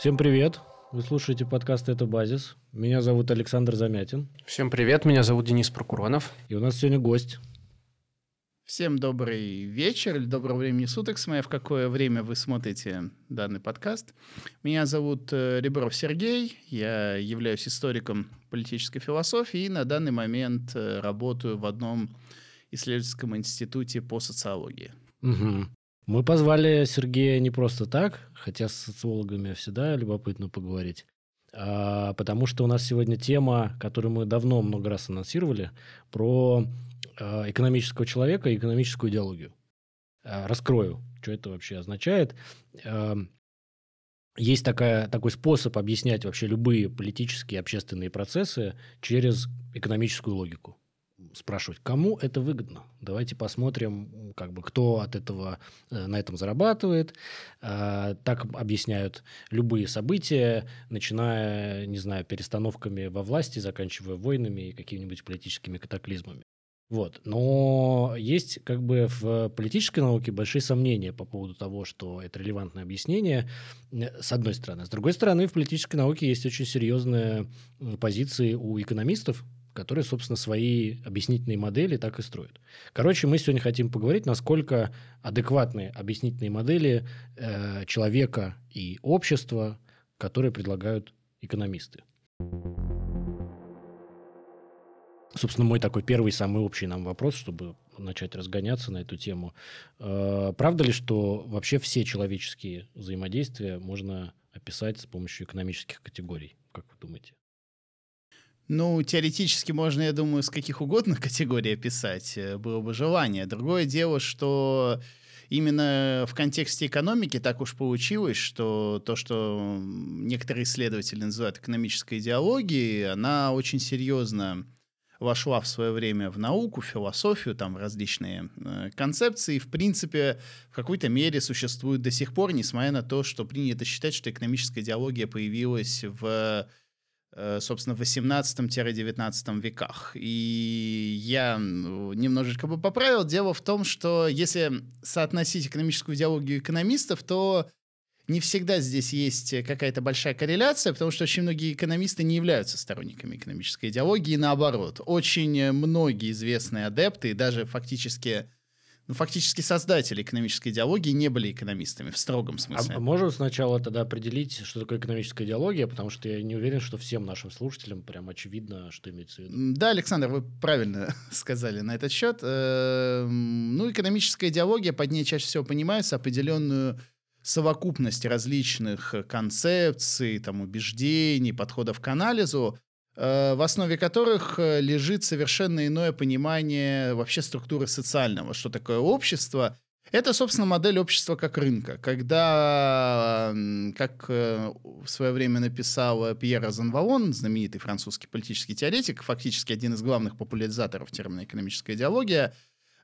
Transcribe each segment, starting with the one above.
Всем привет! Вы слушаете подкаст «Это базис». Меня зовут Александр Замятин. Всем привет, меня зовут Денис Прокуронов. И у нас сегодня гость. Всем добрый вечер или доброго времени суток, смотря в какое время вы смотрите данный подкаст. Меня зовут э, Ребров Сергей, я являюсь историком политической философии и на данный момент э, работаю в одном исследовательском институте по социологии. Угу. Мы позвали Сергея не просто так, хотя с социологами всегда любопытно поговорить, а потому что у нас сегодня тема, которую мы давно много раз анонсировали, про а, экономического человека и экономическую идеологию. А, раскрою, что это вообще означает. А, есть такая, такой способ объяснять вообще любые политические и общественные процессы через экономическую логику спрашивать, кому это выгодно. Давайте посмотрим, как бы, кто от этого э, на этом зарабатывает. Э, так объясняют любые события, начиная, не знаю, перестановками во власти, заканчивая войнами и какими-нибудь политическими катаклизмами. Вот. Но есть как бы в политической науке большие сомнения по поводу того, что это релевантное объяснение, э, с одной стороны. С другой стороны, в политической науке есть очень серьезные позиции у экономистов, которые, собственно, свои объяснительные модели так и строят. Короче, мы сегодня хотим поговорить, насколько адекватные объяснительные модели э, человека и общества, которые предлагают экономисты. Собственно, мой такой первый, самый общий нам вопрос, чтобы начать разгоняться на эту тему. Э, правда ли, что вообще все человеческие взаимодействия можно описать с помощью экономических категорий? Как вы думаете? Ну, теоретически можно, я думаю, с каких угодно категорий описать, э, было бы желание. Другое дело, что именно в контексте экономики так уж получилось, что то, что некоторые исследователи называют экономической идеологией, она очень серьезно вошла в свое время в науку, в философию, там различные э, концепции, и, в принципе, в какой-то мере существует до сих пор, несмотря на то, что принято считать, что экономическая идеология появилась в собственно, в 18-19 веках. И я немножечко бы поправил. Дело в том, что если соотносить экономическую идеологию экономистов, то не всегда здесь есть какая-то большая корреляция, потому что очень многие экономисты не являются сторонниками экономической идеологии, и наоборот. Очень многие известные адепты, и даже фактически ну, фактически создатели экономической идеологии не были экономистами в строгом смысле. А, а можем сначала тогда определить, что такое экономическая идеология, потому что я не уверен, что всем нашим слушателям прям очевидно, что имеется в виду. Да, Александр, вы правильно сказали на этот счет. Эм, ну, экономическая идеология, под ней чаще всего понимается определенную совокупность различных концепций, там, убеждений, подходов к анализу, в основе которых э, лежит совершенно иное понимание вообще структуры социального, что такое общество. Это, собственно, модель общества как рынка, когда, как э, в свое время написал Пьер Розенвалон, знаменитый французский политический теоретик, фактически один из главных популяризаторов термина экономическая идеология,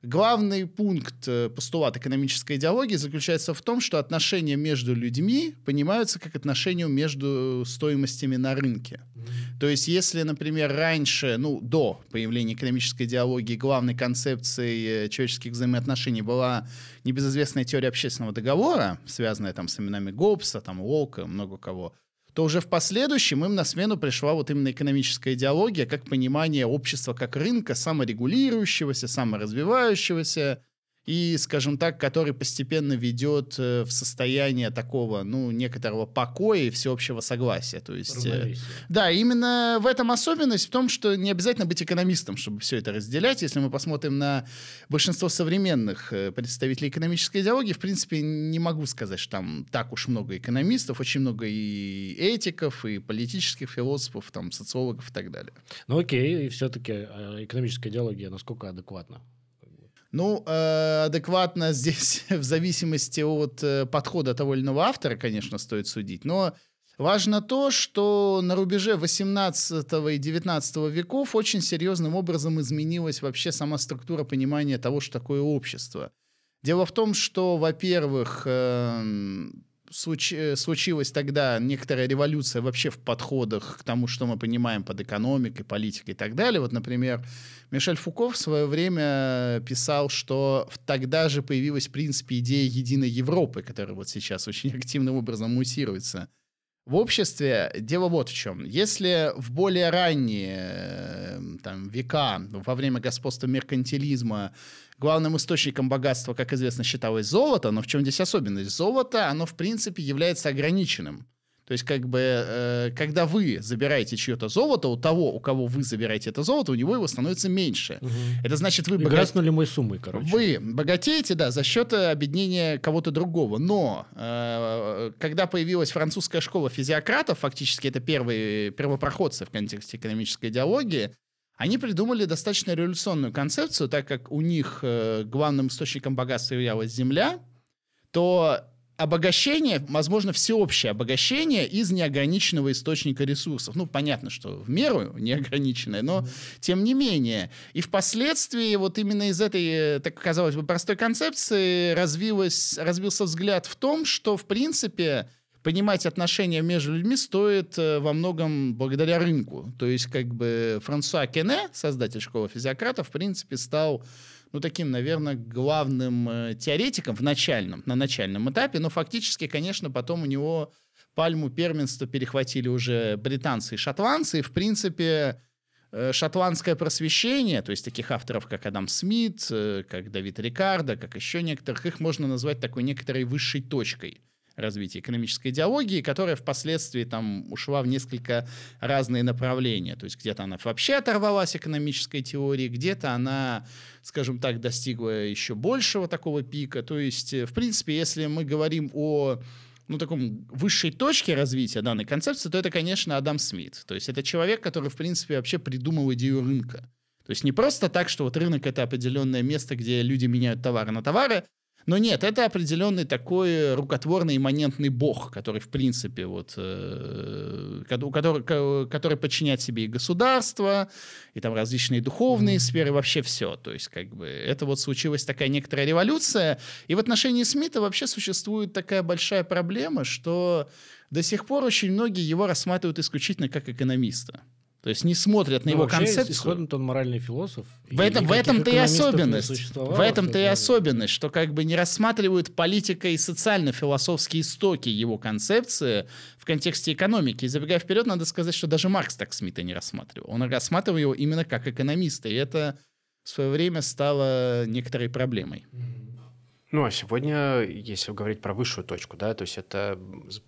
Главный пункт э, постулат экономической идеологии заключается в том, что отношения между людьми понимаются как отношения между стоимостями на рынке. Mm-hmm. То есть, если, например, раньше, ну, до появления экономической идеологии главной концепцией э, человеческих взаимоотношений была небезызвестная теория общественного договора, связанная там с именами Гоббса, там Лока, много кого, то уже в последующем им на смену пришла вот именно экономическая идеология, как понимание общества как рынка, саморегулирующегося, саморазвивающегося, и, скажем так, который постепенно ведет э, в состояние такого, ну, некоторого покоя и всеобщего согласия. То есть, э, да, именно в этом особенность в том, что не обязательно быть экономистом, чтобы все это разделять. Если мы посмотрим на большинство современных э, представителей экономической идеологии, в принципе, не могу сказать, что там так уж много экономистов, очень много и этиков, и политических философов, там, социологов и так далее. Ну окей, и все-таки экономическая идеология насколько адекватна? Ну, э, адекватно здесь в зависимости от э, подхода того или иного автора, конечно, стоит судить. Но важно то, что на рубеже 18 и 19 веков очень серьезным образом изменилась вообще сама структура понимания того, что такое общество. Дело в том, что, во-первых, э, случ- случилась тогда некоторая революция вообще в подходах к тому, что мы понимаем под экономикой, политикой и так далее. Вот, например, Мишель Фуко в свое время писал, что тогда же появилась, в принципе, идея единой Европы, которая вот сейчас очень активным образом муссируется в обществе дело вот в чем. Если в более ранние э, там, века, во время господства меркантилизма, главным источником богатства, как известно, считалось золото, но в чем здесь особенность? Золото, оно в принципе является ограниченным. То есть, как бы, э, когда вы забираете чье-то золото, у того, у кого вы забираете это золото, у него его становится меньше. Угу. Это значит, вы богатеете... мой суммой, короче. Вы богатеете, да, за счет э, объединения кого-то другого. Но э, когда появилась французская школа физиократов, фактически это первые первопроходцы в контексте экономической идеологии, они придумали достаточно революционную концепцию, так как у них э, главным источником богатства являлась земля, то обогащение, возможно, всеобщее обогащение из неограниченного источника ресурсов. Ну, понятно, что в меру неограниченное, но mm-hmm. тем не менее. И впоследствии вот именно из этой, так казалось бы, простой концепции развилась, развился взгляд в том, что, в принципе, понимать отношения между людьми стоит э, во многом благодаря рынку. То есть, как бы Франсуа Кене, создатель школы физиократов, в принципе, стал ну, таким, наверное, главным э, теоретиком в начальном, на начальном этапе, но фактически, конечно, потом у него пальму первенства перехватили уже британцы и шотландцы, и, в принципе, э, шотландское просвещение, то есть таких авторов, как Адам Смит, э, как Давид Рикардо, как еще некоторых, их можно назвать такой некоторой высшей точкой развития экономической идеологии, которая впоследствии там ушла в несколько разные направления. То есть где-то она вообще оторвалась экономической теории, где-то она, скажем так, достигла еще большего такого пика. То есть, э, в принципе, если мы говорим о ну, таком высшей точке развития данной концепции, то это, конечно, Адам Смит. То есть это человек, который, в принципе, вообще придумал идею рынка. То есть не просто так, что вот рынок — это определенное место, где люди меняют товары на товары, но нет, это определенный такой рукотворный имманентный бог, который, в принципе, вот, э, который, который подчиняет себе и государство, и там различные духовные mm-hmm. сферы, вообще все. То есть, как бы, это вот случилась такая некоторая революция. И в отношении Смита вообще существует такая большая проблема, что до сих пор очень многие его рассматривают исключительно как экономиста. То есть не смотрят на Но ну, его концепцию. Исходно он моральный философ. В, этом, в этом-то и особенность. В этом-то и особенность, что как бы не рассматривают политика и социально-философские истоки его концепции в контексте экономики. И забегая вперед, надо сказать, что даже Маркс так Смита не рассматривал. Он рассматривал его именно как экономиста, и это в свое время стало некоторой проблемой. Mm-hmm. Ну, а сегодня, если говорить про высшую точку, да, то есть это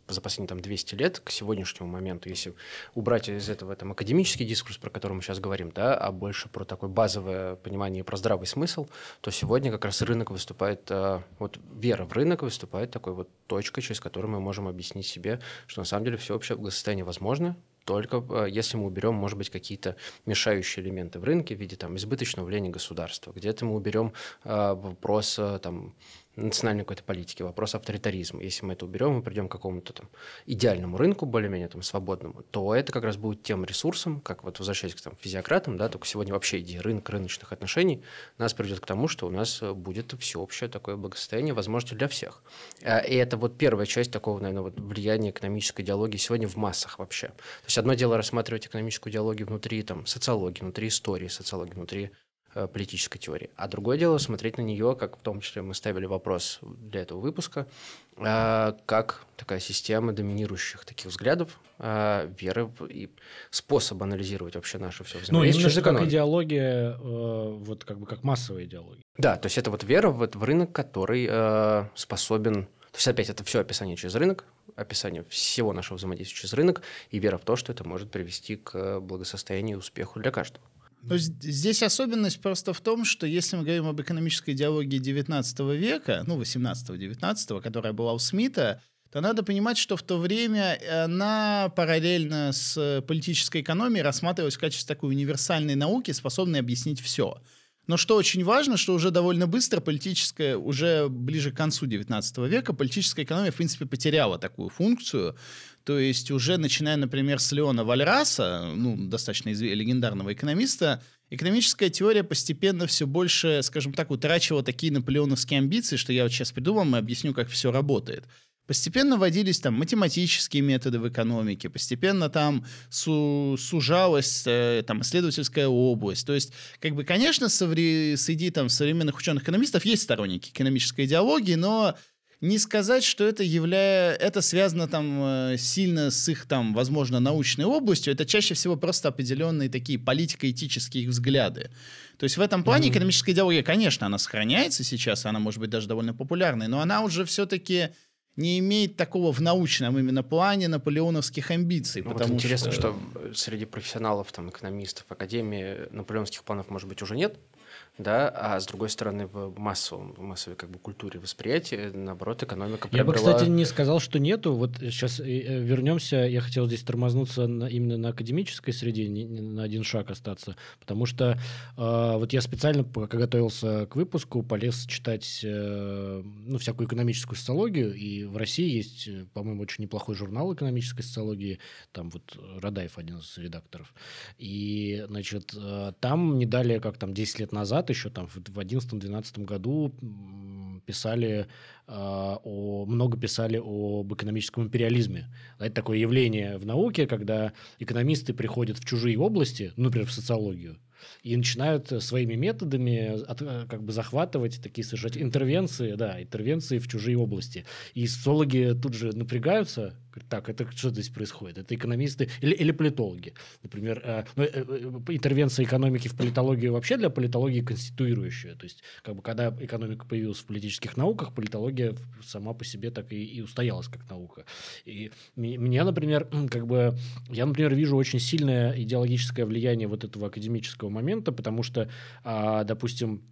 за последние там 200 лет к сегодняшнему моменту, если убрать из этого там академический дискурс, про который мы сейчас говорим, да, а больше про такое базовое понимание про здравый смысл, то сегодня как раз рынок выступает, э, вот вера в рынок выступает такой вот точкой, через которую мы можем объяснить себе, что на самом деле всеобщее благосостояние возможно, только э, если мы уберем, может быть, какие-то мешающие элементы в рынке в виде там, избыточного влияния государства. Где-то мы уберем э, вопрос э, там, национальной какой-то политики, вопрос авторитаризма. Если мы это уберем, мы придем к какому-то там идеальному рынку, более-менее там свободному, то это как раз будет тем ресурсом, как вот возвращаясь к там, физиократам, да, только сегодня вообще идея рынка, рыночных отношений нас приведет к тому, что у нас будет всеобщее такое благосостояние, возможности для всех. А, и это вот первая часть такого, наверное, вот влияния экономической идеологии сегодня в массах вообще. То есть одно дело рассматривать экономическую идеологию внутри там, социологии, внутри истории социологии, внутри политической теории. А другое дело смотреть на нее, как в том числе мы ставили вопрос для этого выпуска, э, как такая система доминирующих таких взглядов, э, веры и способ анализировать вообще наше все Ну, именно что как идеология, вот как бы как массовая идеология. Да, то есть это вот вера вот в рынок, который способен... То есть опять это все описание через рынок, описание всего нашего взаимодействия через рынок и вера в то, что это может привести к благосостоянию и успеху для каждого. То здесь особенность просто в том, что если мы говорим об экономической идеологии 19 века, ну, 18-19, которая была у Смита, то надо понимать, что в то время она параллельно с политической экономией рассматривалась в качестве такой универсальной науки, способной объяснить все. Но что очень важно, что уже довольно быстро политическая, уже ближе к концу 19 века, политическая экономия, в принципе, потеряла такую функцию. То есть уже начиная, например, с Леона Вальраса, ну, достаточно легендарного экономиста, экономическая теория постепенно все больше, скажем так, утрачивала такие наполеоновские амбиции, что я вот сейчас приду вам и объясню, как все работает. Постепенно вводились там математические методы в экономике, постепенно там су сужалась э, там исследовательская область. То есть, как бы, конечно, среди там современных ученых-экономистов есть сторонники экономической идеологии, но не сказать, что это являя... это связано там э, сильно с их там, возможно, научной областью. Это чаще всего просто определенные такие политико-этические их взгляды. То есть в этом плане mm-hmm. экономическая идеология, конечно, она сохраняется сейчас, она может быть даже довольно популярной, но она уже все-таки не имеет такого в научном именно плане наполеоновских амбиций. Ну, потому вот интересно, что... что среди профессионалов, там, экономистов, академии наполеоновских планов, может быть, уже нет, да, а с другой стороны в массовом, в массовой как бы культуре восприятия, наоборот, экономика приобрела... Я бы, кстати, не сказал, что нету. Вот сейчас э, э, вернемся, я хотел здесь тормознуться на, именно на академической среде, не, не на один шаг остаться, потому что э, вот я специально, пока готовился к выпуску, полез читать э, ну, всякую экономическую социологию, и в России есть, э, по-моему, очень неплохой журнал экономической социологии, там вот Радаев один из редакторов, и, значит, э, там не далее, как там 10 лет назад, еще там в 2011-2012 году писали э, о, много писали об экономическом империализме. Это такое явление в науке, когда экономисты приходят в чужие области, ну, например, в социологию, и начинают своими методами от, как бы захватывать такие совершать интервенции, да, интервенции в чужие области. И социологи тут же напрягаются, так, это что здесь происходит? Это экономисты или, или политологи. Например, э, ну, э, э, интервенция экономики в политологию вообще для политологии конституирующая. То есть, как бы, когда экономика появилась в политических науках, политология сама по себе так и, и устоялась как наука. И мне, например, как бы, я, например, вижу очень сильное идеологическое влияние вот этого академического момента, потому что, а, допустим,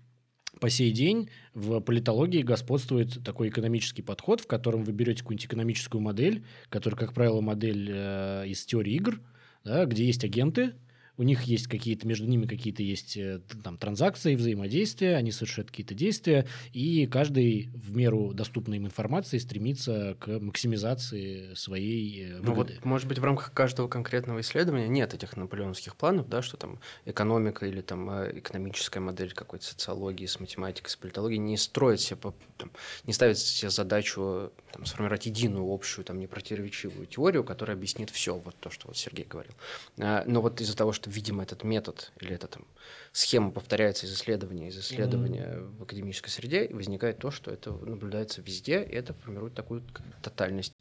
по сей день в политологии господствует такой экономический подход, в котором вы берете какую-нибудь экономическую модель, которая, как правило, модель э, из теории игр, да, где есть агенты, у них есть какие-то, между ними какие-то есть э, там транзакции, взаимодействия, они совершают какие-то действия, и каждый в меру доступной им информации стремится к максимизации своей выгоды. Э, ну вот, может быть, в рамках каждого конкретного исследования нет этих наполеоновских планов, да, что там экономика или там э, экономическая модель какой-то социологии с математикой, с политологией не строит себе, там, не ставит себе задачу там, сформировать единую общую, там, непротиворечивую теорию, которая объяснит все, вот то, что вот Сергей говорил. А, но вот из-за того, что что, видимо, этот метод или эта там, схема повторяется из исследования, из исследования mm-hmm. в академической среде, и возникает то, что это наблюдается везде, и это формирует такую тотальность.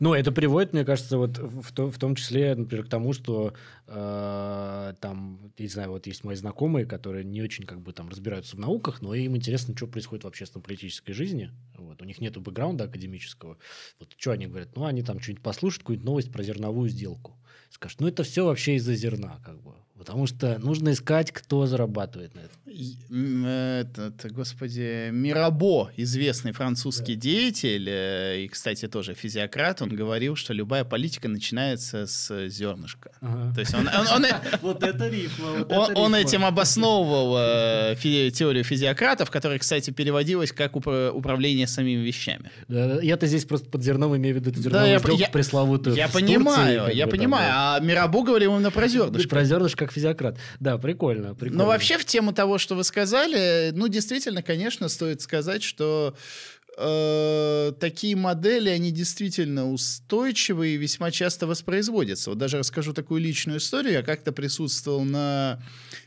Ну, это приводит, мне кажется, вот в, то, в том числе, например, к тому, что э, там, я не знаю, вот есть мои знакомые, которые не очень как бы там разбираются в науках, но им интересно, что происходит в общественно-политической жизни. Вот, у них нет бэкграунда академического. Вот что они говорят? Ну, они там что-нибудь послушают, какую-нибудь новость про зерновую сделку скажет, ну это все вообще из-за зерна, как бы. Потому что нужно искать, кто зарабатывает на этом. Этот, господи, Мирабо, известный французский да. деятель, э, и, кстати, тоже физиократ, он говорил, что любая политика начинается с зернышка. То есть он... Вот это рифма. Он этим обосновывал э, теорию физиократов, которая, кстати, переводилась как управление самими вещами. Я-то здесь просто под зерном имею в виду зерновую сделку пресловутую. Я понимаю, я понимаю. А Мирабо говорил именно про зернышко. Про зернышко как физиократ. Да, прикольно, прикольно. Но вообще в тему того, что вы сказали, ну, действительно, конечно, стоит сказать, что э, такие модели, они действительно устойчивые и весьма часто воспроизводятся. Вот даже расскажу такую личную историю. Я как-то присутствовал на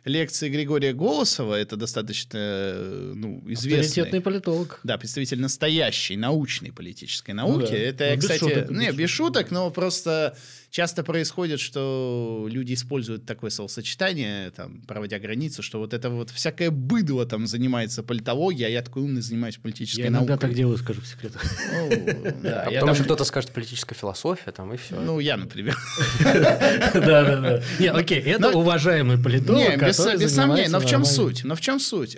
лекции Григория Голосова, это достаточно э, ну, известный... Авторитетный политолог. Да, представитель настоящей научной политической науки. Ну, да. Это, ну, кстати... Шуток, не, без шуток, но просто часто происходит, что люди используют такое словосочетание, там, проводя границу, что вот это вот всякое быдло там занимается политологией, а я такой умный занимаюсь политической я наукой. Я иногда так делаю, скажу по секрету. А потому что кто-то скажет политическая философия, там, и все. Ну, я, например. Да-да-да. Не, окей, это уважаемый политолог, без сомнений. Но в чем суть? Но в чем суть?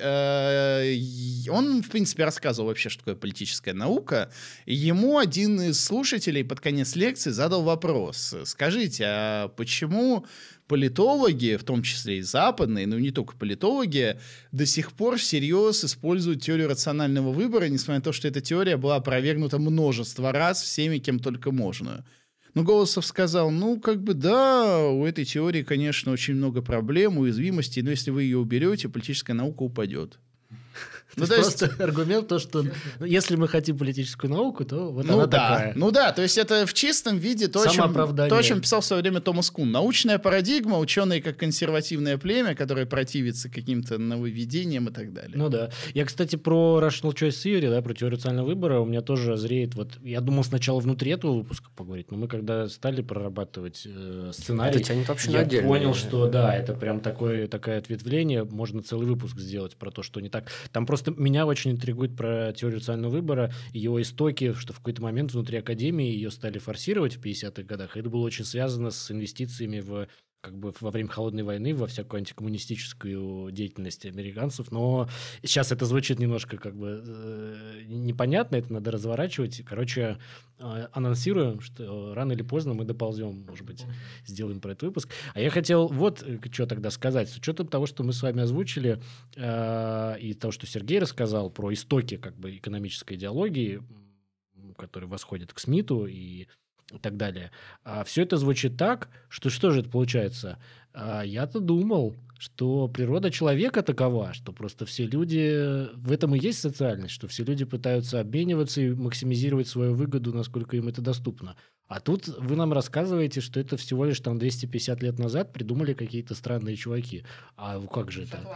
Он, в принципе, рассказывал вообще, что такое политическая наука. Ему один из слушателей под конец лекции задал вопрос скажите, а почему политологи, в том числе и западные, но не только политологи, до сих пор всерьез используют теорию рационального выбора, несмотря на то, что эта теория была опровергнута множество раз всеми, кем только можно. Но Голосов сказал, ну, как бы да, у этой теории, конечно, очень много проблем, уязвимостей, но если вы ее уберете, политическая наука упадет. Ну, то есть просто аргумент то, что если мы хотим политическую науку, то вот ну, она да. такая. Ну да, то есть это в чистом виде то, о чем, то, о чем писал в свое время Томас Кун. Научная парадигма, ученые как консервативное племя, которое противится каким-то нововведениям и так далее. Ну да. Я, кстати, про Rational Choice Theory, да, про теорию рационального выбора, у меня тоже зреет вот... Я думал сначала внутри этого выпуска поговорить, но мы когда стали прорабатывать э, сценарий, это вообще я понял, что да, это прям такое, такое ответвление, можно целый выпуск сделать про то, что не так. Там просто меня очень интригует про теорию рационального выбора, ее истоки, что в какой-то момент внутри Академии ее стали форсировать в 50-х годах. Это было очень связано с инвестициями в как бы во время холодной войны во всякую антикоммунистическую деятельность американцев, но сейчас это звучит немножко как бы э, непонятно, это надо разворачивать. Короче, э, анонсируем, что рано или поздно мы доползем, может быть, сделаем про этот выпуск. А я хотел вот э, что тогда сказать. С учетом того, что мы с вами озвучили, э, и того, что Сергей рассказал про истоки как бы экономической идеологии, который восходит к Смиту и и так далее. А все это звучит так, что что же это получается? А я-то думал, что природа человека такова, что просто все люди... В этом и есть социальность, что все люди пытаются обмениваться и максимизировать свою выгоду, насколько им это доступно. А тут вы нам рассказываете, что это всего лишь там 250 лет назад придумали какие-то странные чуваки. А как же это?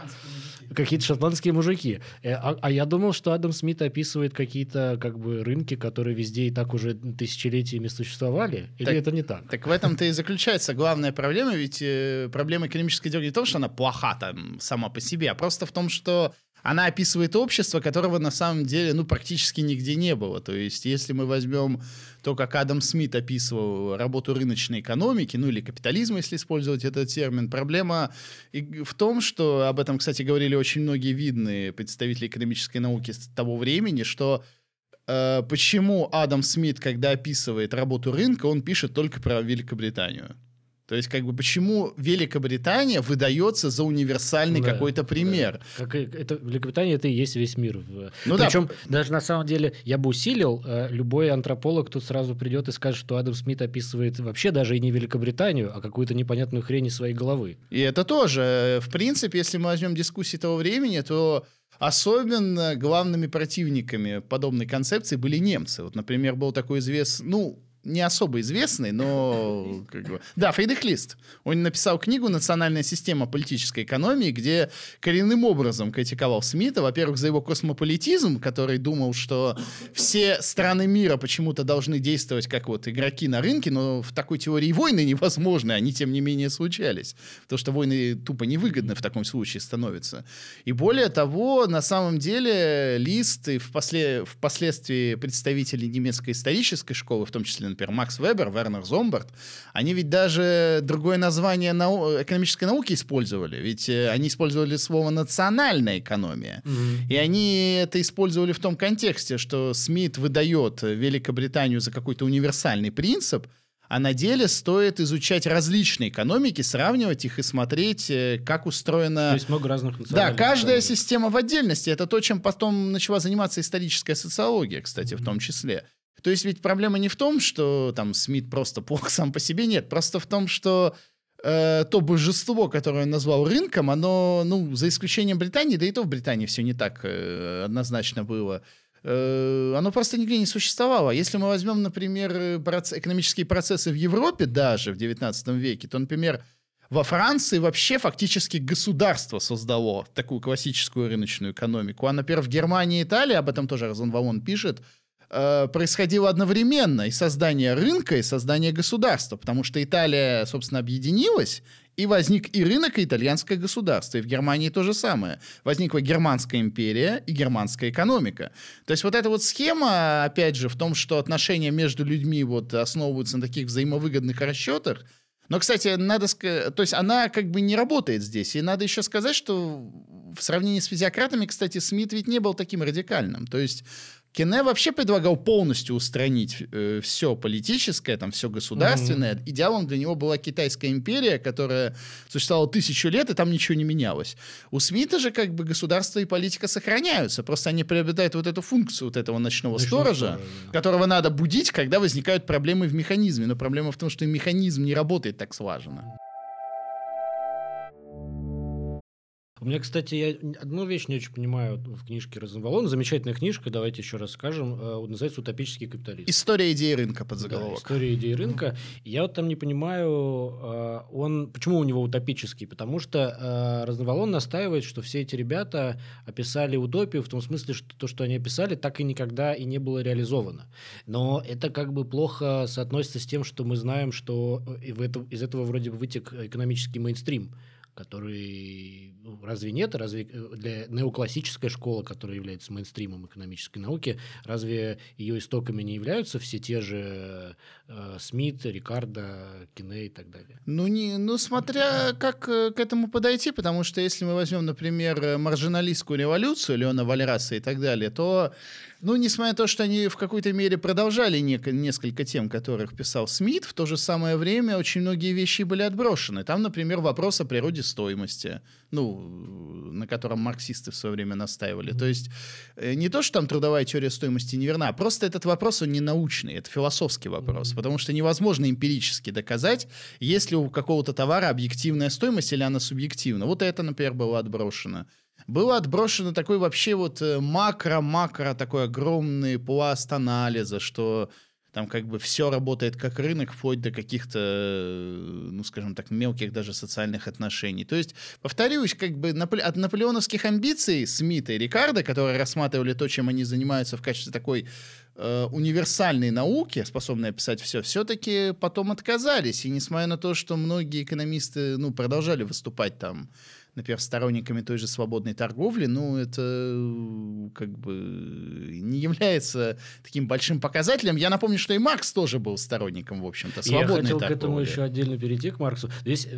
Какие-то шотландские мужики. Э, а, а я думал, что Адам Смит описывает какие-то как бы рынки, которые везде и так уже тысячелетиями существовали. Или так, это не так? Так в этом-то и заключается главная проблема. Ведь э, проблема экономической идеологии не в том, что она плоха там сама по себе, а просто в том, что она описывает общество, которого на самом деле ну, практически нигде не было. То есть, если мы возьмем то, как Адам Смит описывал работу рыночной экономики, ну или капитализма, если использовать этот термин, проблема в том, что об этом, кстати, говорили очень многие видные представители экономической науки с того времени, что э, почему Адам Смит, когда описывает работу рынка, он пишет только про Великобританию. То есть, как бы, почему Великобритания выдается за универсальный да, какой-то пример? Да. Как, это, Великобритания это и есть весь мир. Ну, Причем, да. даже на самом деле, я бы усилил, э, любой антрополог тут сразу придет и скажет, что Адам Смит описывает вообще даже и не Великобританию, а какую-то непонятную хрень из своей головы. И это тоже. В принципе, если мы возьмем дискуссии того времени, то особенно главными противниками подобной концепции были немцы. Вот, например, был такой известный, ну, не особо известный, но... Как бы, да, Фрейдих Лист. Он написал книгу «Национальная система политической экономии», где коренным образом критиковал Смита, во-первых, за его космополитизм, который думал, что все страны мира почему-то должны действовать как вот игроки на рынке, но в такой теории войны невозможны, они тем не менее случались, потому что войны тупо невыгодны в таком случае становятся. И более того, на самом деле Лист и впосле... впоследствии представители немецкой исторической школы, в том числе например, Макс Вебер, Вернер Зомбард, они ведь даже другое название нау- экономической науки использовали. Ведь э, они использовали слово «национальная экономия». Mm-hmm. И они это использовали в том контексте, что Смит выдает Великобританию за какой-то универсальный принцип, а на деле стоит изучать различные экономики, сравнивать их и смотреть, э, как устроена... То есть много разных Да, каждая система в отдельности. Это то, чем потом начала заниматься историческая социология, кстати, mm-hmm. в том числе. То есть ведь проблема не в том, что там Смит просто плохо сам по себе, нет, просто в том, что э, то божество, которое он назвал рынком, оно, ну, за исключением Британии, да и то в Британии все не так э, однозначно было, э, оно просто нигде не существовало. Если мы возьмем, например, проц экономические процессы в Европе даже в 19 веке, то, например, во Франции вообще фактически государство создало такую классическую рыночную экономику. А, например, в Германии и Италии, об этом тоже Розенвалон пишет, происходило одновременно и создание рынка, и создание государства, потому что Италия, собственно, объединилась, и возник и рынок, и итальянское государство. И в Германии то же самое. Возникла германская империя и германская экономика. То есть вот эта вот схема, опять же, в том, что отношения между людьми вот основываются на таких взаимовыгодных расчетах, но, кстати, надо сказать, то есть она как бы не работает здесь. И надо еще сказать, что в сравнении с физиократами, кстати, Смит ведь не был таким радикальным. То есть Кене вообще предлагал полностью устранить э, все политическое, там, все государственное. Mm-hmm. Идеалом для него была Китайская империя, которая существовала тысячу лет, и там ничего не менялось. У Смита же как бы государство и политика сохраняются, просто они приобретают вот эту функцию вот этого ночного, ночного сторожа, сторожа которого надо будить, когда возникают проблемы в механизме. Но проблема в том, что механизм не работает так слаженно. У меня, кстати, я одну вещь не очень понимаю в книжке Розенвалон. Замечательная книжка, давайте еще раз скажем. э, Называется «Утопический капитализм». История идеи рынка под Да, заголовок. история идеи рынка. Я вот там не понимаю, э, он почему у него утопический? Потому что э, Разноволон настаивает, что все эти ребята описали утопию в том смысле, что то, что они описали, так и никогда и не было реализовано. Но это как бы плохо соотносится с тем, что мы знаем, что в из этого вроде бы вытек экономический мейнстрим который ну, разве нет, разве э, для неоклассическая школа, которая является мейнстримом экономической науки, разве ее истоками не являются все те же э, Смит, Рикардо, Кине и так далее? Ну, не, ну, смотря как э, к этому подойти, потому что если мы возьмем, например, маржиналистскую революцию Леона Вальраса и так далее, то, ну, несмотря на то, что они в какой-то мере продолжали нек- несколько тем, которых писал Смит, в то же самое время очень многие вещи были отброшены. Там, например, вопрос о природе стоимости, ну, на котором марксисты в свое время настаивали. То есть э, не то, что там трудовая теория стоимости неверна, а просто этот вопрос, он не научный, это философский вопрос, потому что невозможно эмпирически доказать, есть ли у какого-то товара объективная стоимость или она субъективна. Вот это, например, было отброшено. Было отброшено такой вообще вот э, макро-макро такой огромный пласт анализа, что там как бы все работает как рынок, вплоть до каких-то, э, ну, скажем так, мелких даже социальных отношений. То есть, повторюсь, как бы от наполеоновских амбиций Смита и Рикардо, которые рассматривали то, чем они занимаются в качестве такой э, универсальной науки, способной описать все, все-таки потом отказались. И несмотря на то, что многие экономисты, ну, продолжали выступать там, например, сторонниками той же свободной торговли, ну, это э, как бы не является таким большим показателем. Я напомню, что и Маркс тоже был сторонником, в общем-то, И Я свободной хотел к торговли. этому еще отдельно перейти, к Марксу. Здесь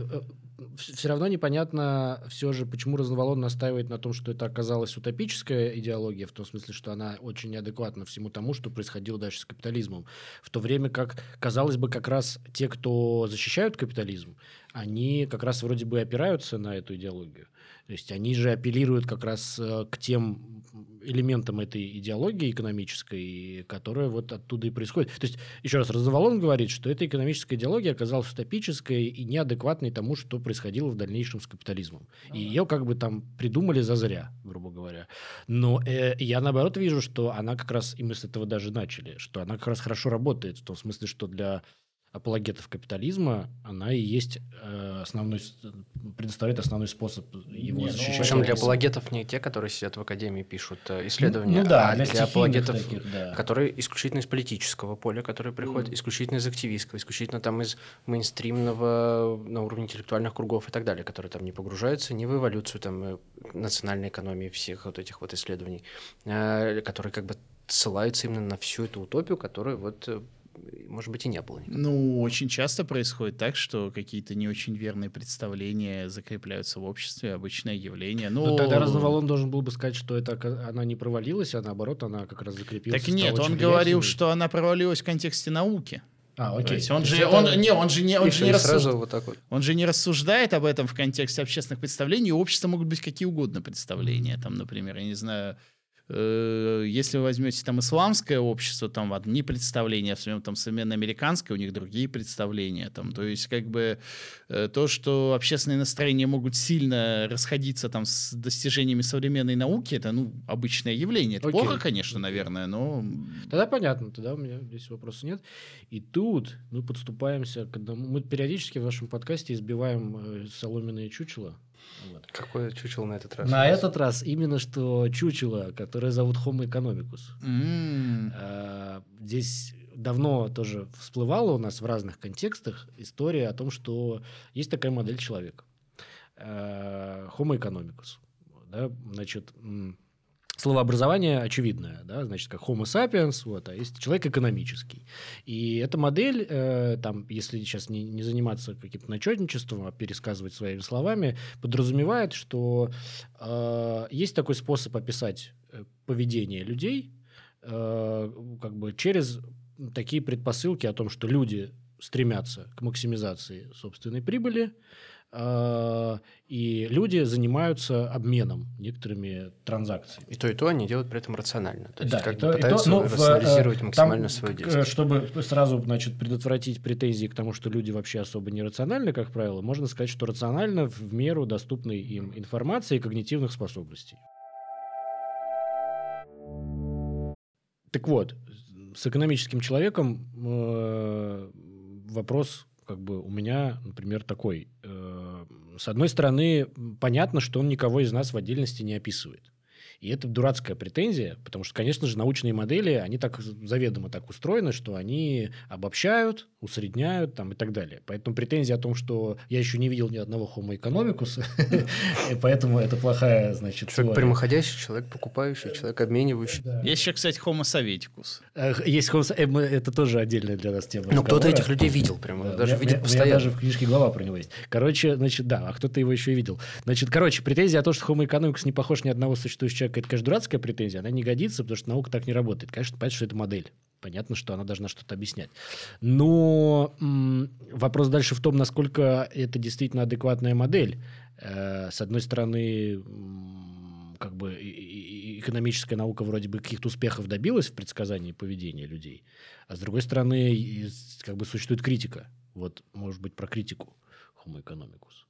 все равно непонятно все же, почему Разноволон настаивает на том, что это оказалась утопическая идеология, в том смысле, что она очень неадекватна всему тому, что происходило дальше с капитализмом. В то время как, казалось бы, как раз те, кто защищают капитализм, они как раз вроде бы опираются на эту идеологию. То есть они же апеллируют как раз э, к тем элементам этой идеологии экономической, которая вот оттуда и происходит. То есть, еще раз, Разноволон говорит, что эта экономическая идеология оказалась утопической и неадекватной тому, что происходило в дальнейшем с капитализмом. И ее как бы там придумали зазря, грубо говоря. Но э, я наоборот вижу, что она как раз, и мы с этого даже начали, что она как раз хорошо работает, в том смысле, что для апологетов капитализма, она и есть э, основной, предоставляет основной способ его Не, ну, защищать. Причем для апологетов не те, которые сидят в академии пишут э, исследования, Ну да, а для для апологетов, таких, да. которые исключительно из политического поля, которые приходят исключительно из активистского, исключительно там из мейнстримного на уровне интеллектуальных кругов и так далее, которые там не погружаются ни в эволюцию там э, национальной экономии всех вот этих вот исследований, которые как бы ссылаются именно на всю эту утопию, которая вот может быть и не было. никогда. Ну, очень часто происходит так, что какие-то не очень верные представления закрепляются в обществе, обычное явление. Ну, Ну, тогда Разноволон должен был бы сказать, что это она не провалилась, а наоборот, она как раз закрепилась. Так нет, он говорил, что она провалилась в контексте науки. А, То окей. есть он То же, это- он, не, он же не, он И же не и рассуждает. сразу вот так вот. Он же не рассуждает об этом в контексте общественных представлений. У общества могут быть какие угодно представления. Там, например, я не знаю, если вы возьмете там исламское общество, там одни представления, в своем там современное американское, у них другие представления. Там, то есть, как бы э, то, что общественные настроения могут сильно расходиться там с достижениями современной науки, это ну обычное явление. Это Окей. плохо, конечно, наверное, но Тогда понятно, тогда у меня здесь вопросов нет. И тут мы подступаемся к одному... Мы периодически в нашем подкасте избиваем э, соломенные чучела. Вот. Какое чучело на этот раз? На этот раз именно что чучело, которое зовут Homo economicus. м, А, Здесь давно тоже всплывала у нас в разных контекстах история о том, что есть такая модель человека. А, Homo economicus. Да? Значит, словообразование очевидное, да, значит, как Homo sapiens, вот, а есть человек экономический. И эта модель, э, там, если сейчас не, не заниматься каким-то начетничеством, а пересказывать своими словами, подразумевает, что э, есть такой способ описать э, поведение людей, э, как бы через такие предпосылки о том, что люди стремятся к максимизации собственной прибыли, и люди занимаются обменом некоторыми транзакциями. И то, и то они делают при этом рационально. То есть Да, как и то- бы и то, пытаются ну, в, рационализировать э, максимально там, свое действие. Чтобы сразу, значит, предотвратить претензии к тому, что люди вообще особо не рациональны, как правило, можно сказать, что рационально в меру доступной им информации и когнитивных способностей. Так вот, с экономическим человеком э, вопрос как бы у меня, например, такой. Э, С одной стороны, понятно, что он никого из нас в отдельности не описывает. И это дурацкая претензия, потому что, конечно же, научные модели, они так заведомо так устроены, что они обобщают, усредняют там, и так далее. Поэтому претензия о том, что я еще не видел ни одного Homo economicus, и поэтому это плохая, значит, Человек прямоходящий, человек покупающий, человек обменивающий. Есть еще, кстати, Homo советикус. Есть Homo- это тоже отдельная для нас тема. Ну, кто-то этих людей видел прямо, Да, даже видит у меня постоянно. даже в книжке глава про него есть. Короче, значит, да, а кто-то его еще и видел. Значит, короче, претензия о том, что Homo economicus не похож ни одного существующего человека, это, конечно, дурацкая претензия, она не годится, потому что наука так не работает. Конечно, понятно, что это модель. Понятно, что она должна что-то объяснять. Но м, вопрос дальше в том, насколько это действительно адекватная модель. Э, с одной стороны, м, как бы и- и- экономическая наука вроде бы каких-то успехов добилась в предсказании поведения людей, а с другой стороны, и как бы существует критика. Вот, может быть, про критику Homo economicus.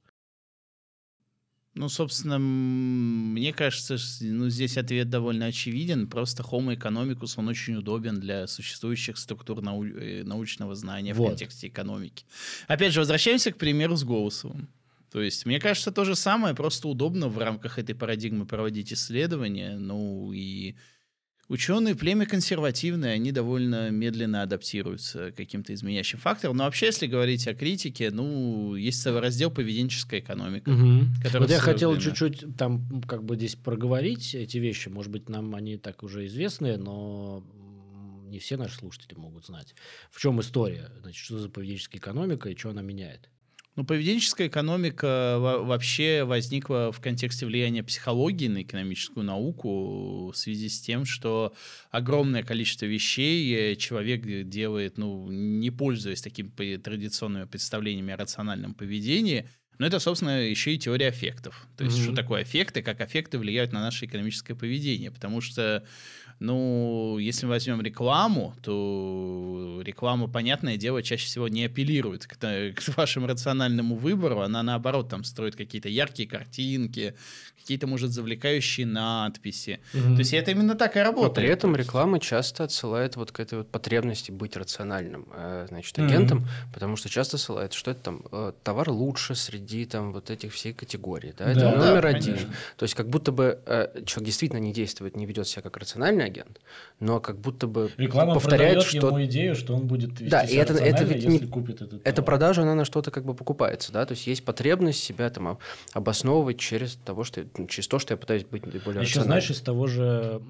Ну, собственно, мне кажется, ну, здесь ответ довольно очевиден. Просто Homo economicus, он очень удобен для существующих структур нау- э, научного знания в Вот. контексте экономики. Опять же, возвращаемся к примеру с Гоусовым. То есть, мне кажется, то же самое, просто удобно в рамках этой парадигмы проводить исследования. Ну, и ученые племя консервативные, они довольно медленно адаптируются к каким-то изменяющим факторам. Но вообще, если говорить о критике, ну, есть целый раздел поведенческая экономика. который Вот я хотел время- чуть-чуть там как бы здесь проговорить эти вещи. Может быть, нам они так уже известны, но не все наши слушатели могут знать. В чем история? Значит, что за поведенческая экономика и что она меняет? Ну, поведенческая экономика во- вообще возникла в контексте влияния психологии на экономическую науку в связи с тем, что огромное количество вещей э, человек делает, ну, не пользуясь такими традиционными представлениями о рациональном поведении. Но это, собственно, еще и теория аффектов. То есть, Мгм. что такое аффекты, как аффекты влияют на наше экономическое поведение. Потому что, ну, если мы возьмем рекламу, то реклама, понятное дело, чаще всего не апеллирует к, к вашему рациональному выбору. Она, наоборот, там строит какие-то яркие картинки, какие-то, может, завлекающие надписи. То есть это именно так и Но работает. при этом реклама часто отсылает вот к этой вот потребности быть рациональным, э, значит, агентом, потому что часто ссылает, что это там э, товар лучше среди там вот этих всей категорий, да, это Да, да, номер один. конечно. То есть как будто бы э, человек действительно не действует, не ведет себя как рациональный агент, но как будто бы Реклама повторяет, что ему идею, что он будет вести Да, и это- это ведь если не- купит этот эта товар. продажа, она на что-то как бы покупается, да, то есть есть потребность себя там об- обосновывать через того, что ну, через то, что я пытаюсь быть более Еще рациональным. знаешь из того же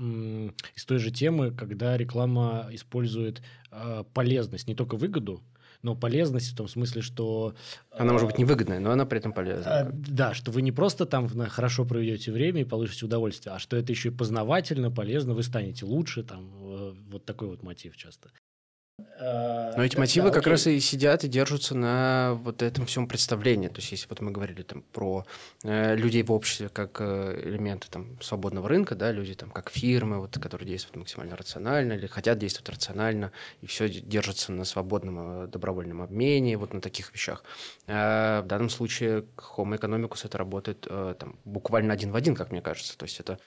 из той же темы, когда реклама использует э, полезность, не только выгоду, но полезность в том смысле, что Она может быть невыгодная, но она при этом А, полезная. Да, что вы не просто там хорошо проведете время и получите удовольствие, а что это еще и познавательно, полезно, вы станете лучше, там э, вот такой вот мотив часто. Но эти мотивы как раз и сидят и держатся на вот этом всем представлении. То есть, если вот мы говорили там про э, людей в обществе как э, элементы там свободного рынка, да, люди там как фирмы, вот, которые действуют максимально рационально или хотят действовать рационально, и все держится на свободном э, добровольном обмене, вот на таких вещах. Э, в данном случае Homo economicus это работает э, там буквально один в один, как мне кажется. То есть это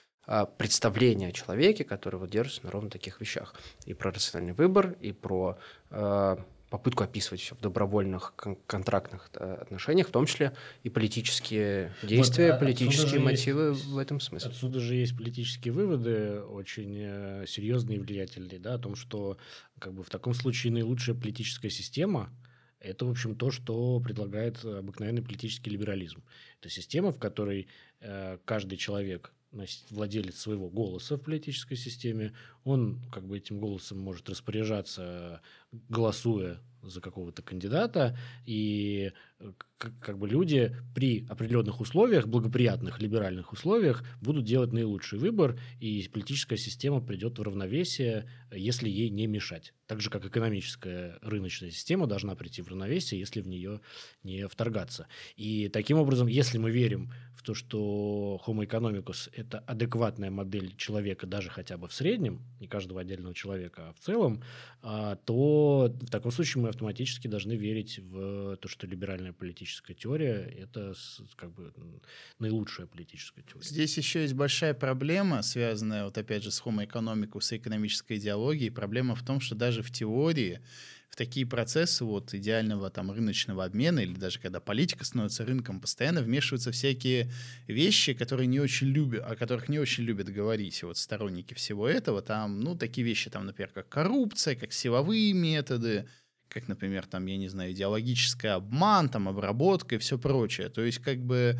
представление о человеке, который вот держится на ровно таких вещах. И про рациональный выбор, и про э, попытку описывать все в добровольных кон- контрактных э, отношениях, в том числе и политические действия, а- отсюда политические мотивы есть- в этом смысле. Отсюда же есть политические выводы, очень э, серьезные и влиятельные, да, о том, что как бы в таком случае наилучшая политическая система – это, в общем, то, что предлагает обыкновенный политический либерализм. Это система, в которой э, каждый человек, значит, владелец своего голоса в политической системе, он как бы этим голосом может распоряжаться, голосуя за какого-то кандидата, и э, как, бы люди при определенных условиях, благоприятных либеральных условиях, будут делать наилучший выбор, и политическая система придет в равновесие, если ей не мешать. Так же, как экономическая рыночная система должна прийти в равновесие, если в нее не вторгаться. И таким образом, если мы верим в то, что Homo economicus – это адекватная модель человека даже хотя бы в среднем, не каждого отдельного человека, а в целом, а, то в таком случае мы автоматически должны верить в то, что либеральная политическая теория – это как бы наилучшая политическая теория. Здесь еще есть большая проблема, связанная вот опять же с economicus и экономической идеологией. Проблема в том, что даже в теории в такие процессы вот идеального там рыночного обмена или даже когда политика становится рынком, постоянно вмешиваются всякие вещи, которые не очень любят, о которых не очень любят говорить вот сторонники всего этого. Там, ну, такие вещи, там, например, как коррупция, как силовые методы, как, например, там, я не знаю, идеологический обман, там, обработка и все прочее. То есть, как бы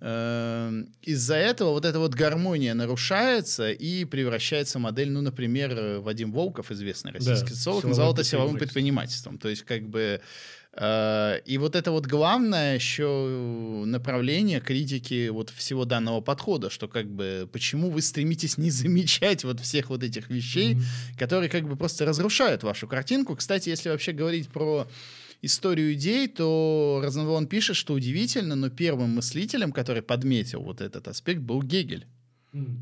э, из-за этого вот эта вот гармония нарушается и превращается модель, ну, например, Вадим Волков, известный российский да, социолог, назвал это силовым предпринимательством. То есть, как бы Э, и вот это вот главное еще направление критики вот всего данного подхода, что как бы почему вы стремитесь не замечать вот всех вот этих вещей, mm-hmm. которые как бы просто разрушают вашу картинку. Кстати, если вообще говорить про историю идей, то Розенвон пишет, что удивительно, но первым мыслителем, который подметил вот этот аспект, был Гегель.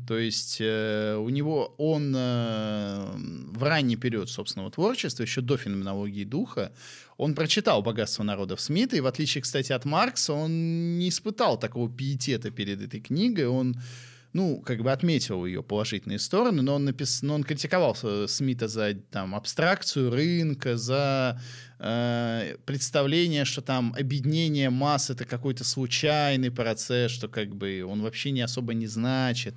То есть э, у него он э, в ранний период собственного творчества, еще до феноменологии духа, он прочитал «Богатство народов» Смита, и в отличие, кстати, от Маркса, он не испытал такого пиетета перед этой книгой, он ну, как бы отметил ее положительные стороны, но он, напис... но он критиковал Смита за там, абстракцию рынка, за э, представление, что там объединение масс — это какой-то случайный процесс, что как бы он вообще не особо не значит.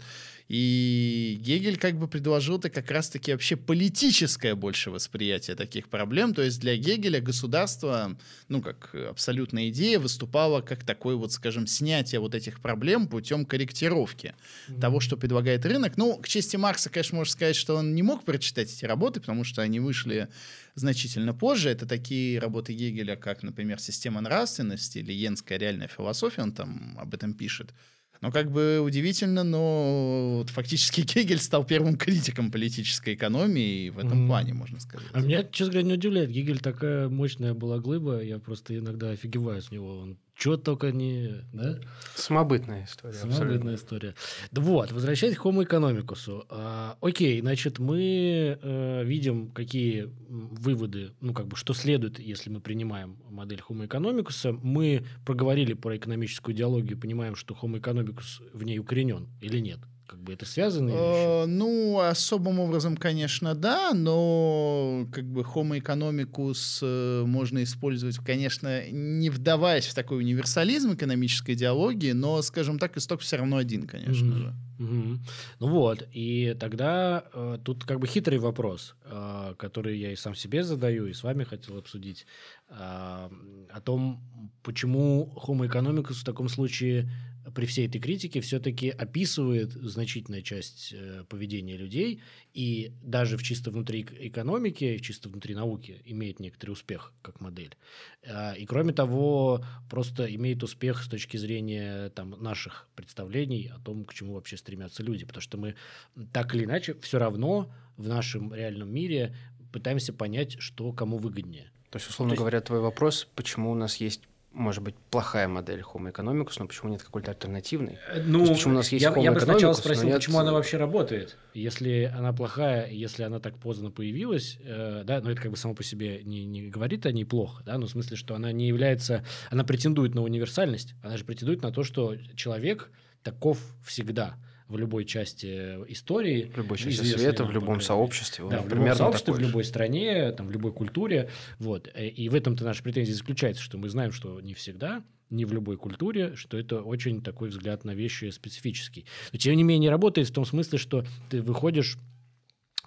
И Гегель как бы предложил-то как раз-таки вообще политическое больше восприятие таких проблем. То есть для Гегеля государство, ну, как абсолютная идея, выступало как такое вот, скажем, снятие вот этих проблем путем корректировки mm-hmm. того, что предлагает рынок. Ну, к чести Маркса, конечно, можно сказать, что он не мог прочитать эти работы, потому что они вышли значительно позже. Это такие работы Гегеля, как, например, «Система нравственности» или «Йенская реальная философия», он там об этом пишет. Ну, как бы удивительно, но вот фактически Кегель стал первым критиком политической экономии в этом mm. плане, можно сказать. А меня, честно говоря, не удивляет. Гегель такая мощная была глыба, я просто иногда офигеваю с него. Он что только не... Да? Самобытная история. Самобытная абсолютно. история. Вот, возвращаясь к Homo economicus. А, окей, значит, мы а, видим, какие выводы, ну, как бы, что следует, если мы принимаем модель Homo economicus. Мы проговорили про экономическую идеологию, понимаем, что Homo economicus в ней укоренен или нет. Как бы это связано? Э, ну, особым образом, конечно, да, но как бы Homo economicus э, можно использовать, конечно, не вдаваясь в такой универсализм экономической идеологии, но, скажем так, исток все равно один, конечно mm-hmm. же. Угу. Ну вот, и тогда э, тут как бы хитрый вопрос, э, который я и сам себе задаю, и с вами хотел обсудить, э, о том, почему Homo economicus в таком случае при всей этой критике все-таки описывает значительная часть э, поведения людей и даже в чисто внутри экономики, чисто внутри науки имеет некоторый успех как модель. Э, и кроме того, просто имеет успех с точки зрения там, наших представлений о том, к чему вообще стремятся люди. Потому что мы так или иначе все равно в нашем реальном мире пытаемся понять, что кому выгоднее. То есть, условно То есть... говоря, твой вопрос, почему у нас есть может быть, плохая модель Homo economicus, но почему нет какой-то альтернативной? Э, ну, есть, почему у нас есть я, Homo я бы сначала спросил, нет... почему она вообще работает. Если она плохая, если она так поздно появилась, э, да, но это как бы само по себе не, не говорит о ней плохо, да, но в смысле, что она не является, она претендует на универсальность, она же претендует на то, что человек таков всегда в любой части истории. В любой части света, в любом сообществе. Да, в любом сообществе, в любой стране, там, в любой культуре. Вот. Э, и в этом-то наша претензия заключается, что мы знаем, что не всегда, не в любой культуре, что это очень такой взгляд на вещи специфический. Но тем не менее работает в том смысле, что ты выходишь э,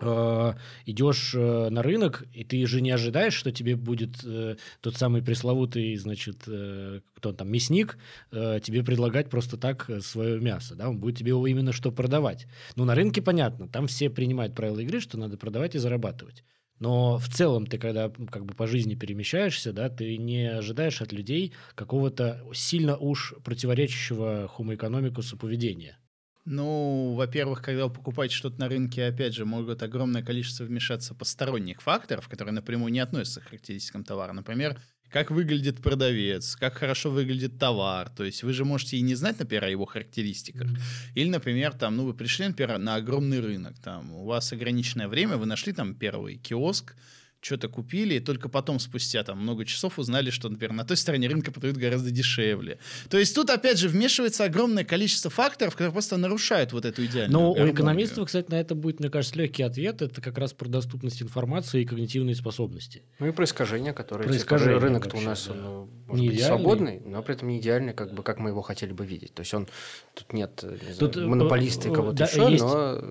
идешь э, на рынок, и ты же не ожидаешь, что тебе будет э, тот самый пресловутый, значит, э, кто там, мясник, э, тебе предлагать просто так э, свое мясо, да, он будет тебе его именно что продавать. Ну, на рынке понятно, там все принимают правила игры, что надо продавать и зарабатывать. Но в целом ты, когда как бы по жизни перемещаешься, да, ты не ожидаешь от людей какого-то сильно уж противоречащего хумоэкономикусу поведения. Ну, во-первых, когда вы покупаете что-то на рынке, опять же, могут огромное количество вмешаться посторонних факторов, которые напрямую не относятся к характеристикам товара. Например, как выглядит продавец, как хорошо выглядит товар. То есть вы же можете и не знать, например, о его характеристиках. Или, например, там, ну, вы пришли, например, на огромный рынок, там, у вас ограниченное время, вы нашли там первый киоск, что-то купили, и только потом, спустя там много часов, узнали, что, например, на той стороне рынка продают гораздо дешевле. То есть тут, опять же, вмешивается огромное количество факторов, которые просто нарушают вот эту идеальную Но гармонию. у экономистов, кстати, на это будет, мне кажется, легкий ответ. Это как раз про доступность информации и когнитивные способности. Ну и про искажения, которые... Про искажения рынок-то у нас да. он, ну, может Не быть, идеальный. свободный, но при этом не идеальный, как бы, как мы его хотели бы видеть. То есть он... Тут нет не Тут, знаю, монополиста и э, кого-то да, еще, есть- но...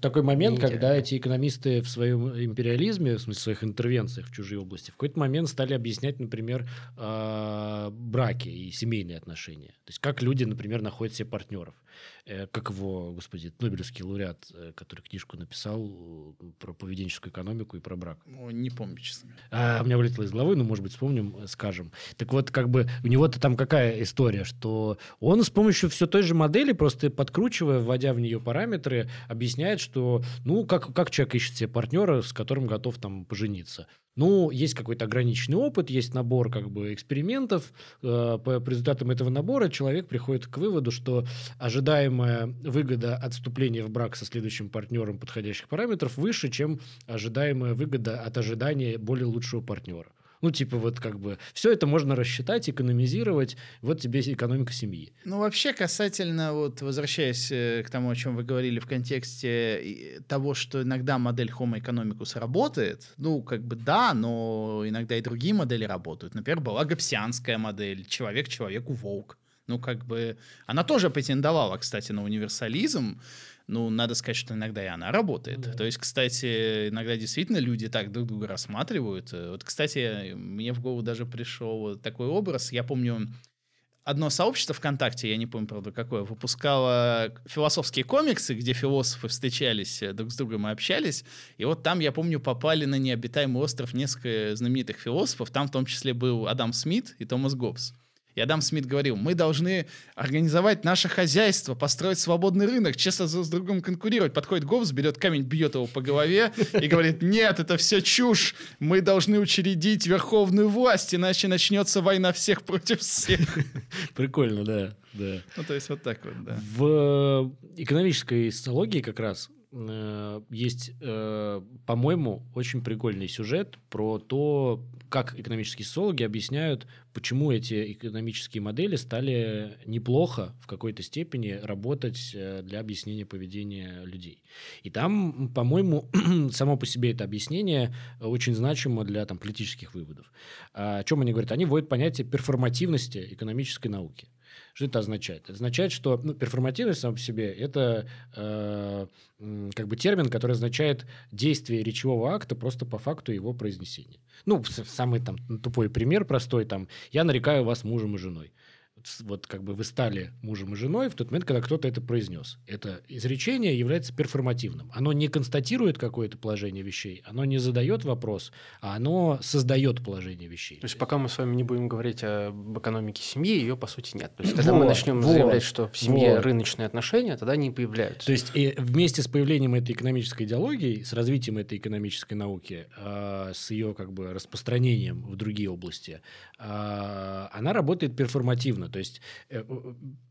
Такой момент, Не когда эти экономисты в своем империализме, в смысле, в своих интервенциях в чужие области, в какой-то момент стали объяснять, например, э, браки и семейные отношения. То есть, как люди, например, находят себе партнеров. Э, Как его, господи, Нобелевский лауреат, э, который книжку написал э, про поведенческую экономику и про брак. Ну, не помню, честно. А, у меня вылетело из головы, но, может быть, вспомним, скажем. Так вот, как бы у него-то там какая история, что он с помощью все той же модели, просто подкручивая, вводя в нее параметры, объясняет, что, ну, как, как человек ищет себе партнера, с которым готов там пожениться. Ну, есть какой-то ограниченный опыт, есть набор как бы экспериментов. Э, По по результатам этого набора человек приходит к выводу, что ожидаемая выгода от вступления в брак со следующим партнером подходящих параметров выше, чем ожидаемая выгода от ожидания более лучшего партнера. Ну, типа, вот как бы все это можно рассчитать, экономизировать. Вот тебе экономика семьи. Ну, вообще, касательно, вот, возвращаясь э, к тому, о чем вы говорили в контексте и того, что иногда модель Homo economicus работает, ну, как бы да, но иногда и другие модели работают. Например, была гоббсианская модель «Человек человеку волк». Ну, как бы... Она тоже претендовала, кстати, на универсализм. Ну, надо сказать, что иногда и она работает. Да. То есть, кстати, иногда действительно люди так друг друга рассматривают. Э, Вот, кстати, мне в голову даже пришел такой образ. Я помню, одно сообщество ВКонтакте, я не помню, правда, какое, выпускало философские комиксы, где философы встречались э, друг с другом и общались. И вот там, я помню, попали на необитаемый остров несколько знаменитых философов. Там в том числе был Адам Смит и Томас Гоббс. И Адам Смит говорил, мы должны организовать наше хозяйство, построить свободный рынок, честно с другом конкурировать. Подходит Гоббс, берет камень, бьет его по голове и говорит, нет, это все чушь, мы должны учредить верховную власть, иначе начнется война всех против всех. Прикольно, да. да. Ну, то есть вот так вот, да. В экономической социологии как раз э, есть, э, по-моему, очень прикольный сюжет про то, как экономические социологи объясняют, почему эти экономические модели стали неплохо в какой-то степени работать э, для объяснения поведения людей. И там, по-моему, само по себе это объяснение очень значимо для там, политических выводов. А О чем они говорят? Они вводят понятие перформативности экономической науки. Что это означает? Это означает, что ну, перформативность сама по себе это э, как бы термин, который означает действие речевого акта просто по факту его произнесения. Ну, самый там тупой пример простой там: я нарекаю вас мужем и женой. Вот как бы вы стали мужем и женой в тот момент, когда кто-то это произнес. Это изречение является перформативным. Оно не констатирует какое-то положение вещей, оно не задает вопрос, а оно создает положение вещей. То есть пока мы с вами не будем говорить об экономике семьи, ее по сути нет. То есть когда мы Вот, начнем вот, заявлять, что в семье вот. рыночные отношения, тогда они появляются. То есть и вместе с появлением этой экономической идеологии, с развитием этой экономической науки, а, с ее как бы распространением в другие области, а, она работает перформативно. То есть э,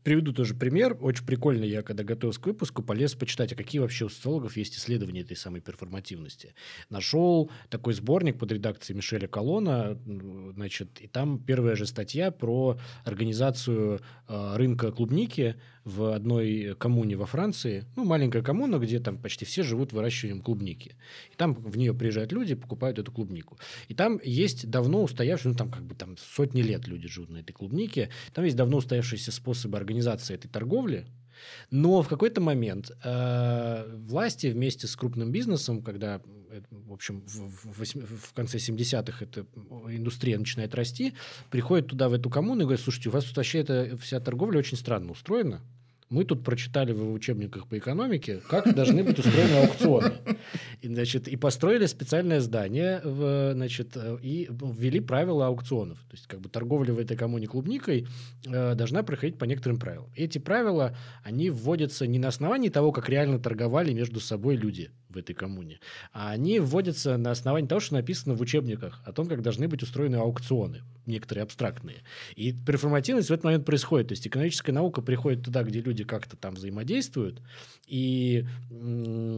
приведу тоже пример. Очень прикольно, я когда готовился к выпуску, полез почитать, а какие вообще у социологов есть исследования этой самой перформативности. Нашел такой сборник под редакцией Мишеля Колона, м, значит, и там первая же статья про организацию э, рынка клубники в одной коммуне во Франции, ну, маленькая коммуна, где там почти все живут выращиванием клубники. И там в нее приезжают люди, покупают эту клубнику. И там есть давно устоявшие, ну, там как бы там сотни лет люди живут на этой клубнике, там есть давно устоявшиеся способы организации этой торговли, Но в какой-то момент э, власти вместе с крупным бизнесом, когда, э, в общем, в, в, в конце 70-х эта индустрия начинает расти, приходят туда, в эту коммуну и говорят, слушайте, у вас тут вообще эта вся торговля очень странно устроена. Мы тут прочитали в учебниках по экономике, как должны быть устроены аукционы. И, значит, и построили специальное здание, в, значит, и ввели правила аукционов. То есть, как бы торговля в этой коммуне клубникой э, должна проходить по некоторым правилам. Эти правила, они вводятся не на основании того, как реально торговали между собой люди в этой коммуне, а они вводятся на основании того, что написано в учебниках о том, как должны быть устроены аукционы, некоторые абстрактные. И перформативность в этот момент происходит. То есть экономическая наука приходит туда, где люди как-то там взаимодействуют, и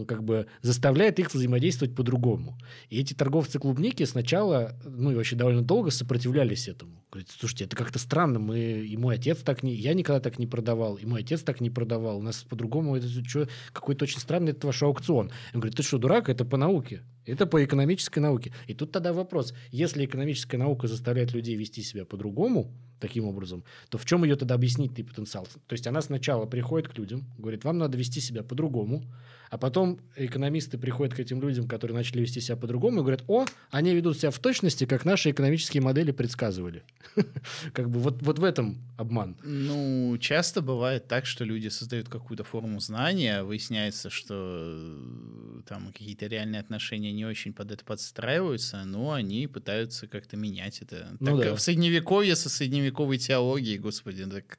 как бы заставляет их взаимодействовать по-другому. И эти торговцы клубники сначала, ну и вообще довольно долго сопротивлялись этому. Говорит, слушайте, это как-то странно, мы, и мой отец так не, я никогда так не продавал, и мой отец так не продавал, у нас по-другому, это что, какой-то очень странный это ваш аукцион. Он говорит, ты что, дурак, это по науке, это по экономической науке. И тут тогда вопрос, если экономическая наука заставляет людей вести себя по-другому, таким образом, то в чем ее тогда объяснительный потенциал? То есть она сначала приходит к людям, говорит, вам надо вести себя по-другому, а потом экономисты приходят к этим людям, которые начали вести себя по-другому, и говорят, о, они ведут себя в точности, как наши экономические модели предсказывали. Как бы вот, вот в этом обман. Ну, часто бывает так, что люди создают какую-то форму знания, выясняется, что э, там какие-то реальные отношения не очень под это подстраиваются, но они пытаются как-то менять это. Ну, так да. в средневековье со средневековой теологией, господи, так,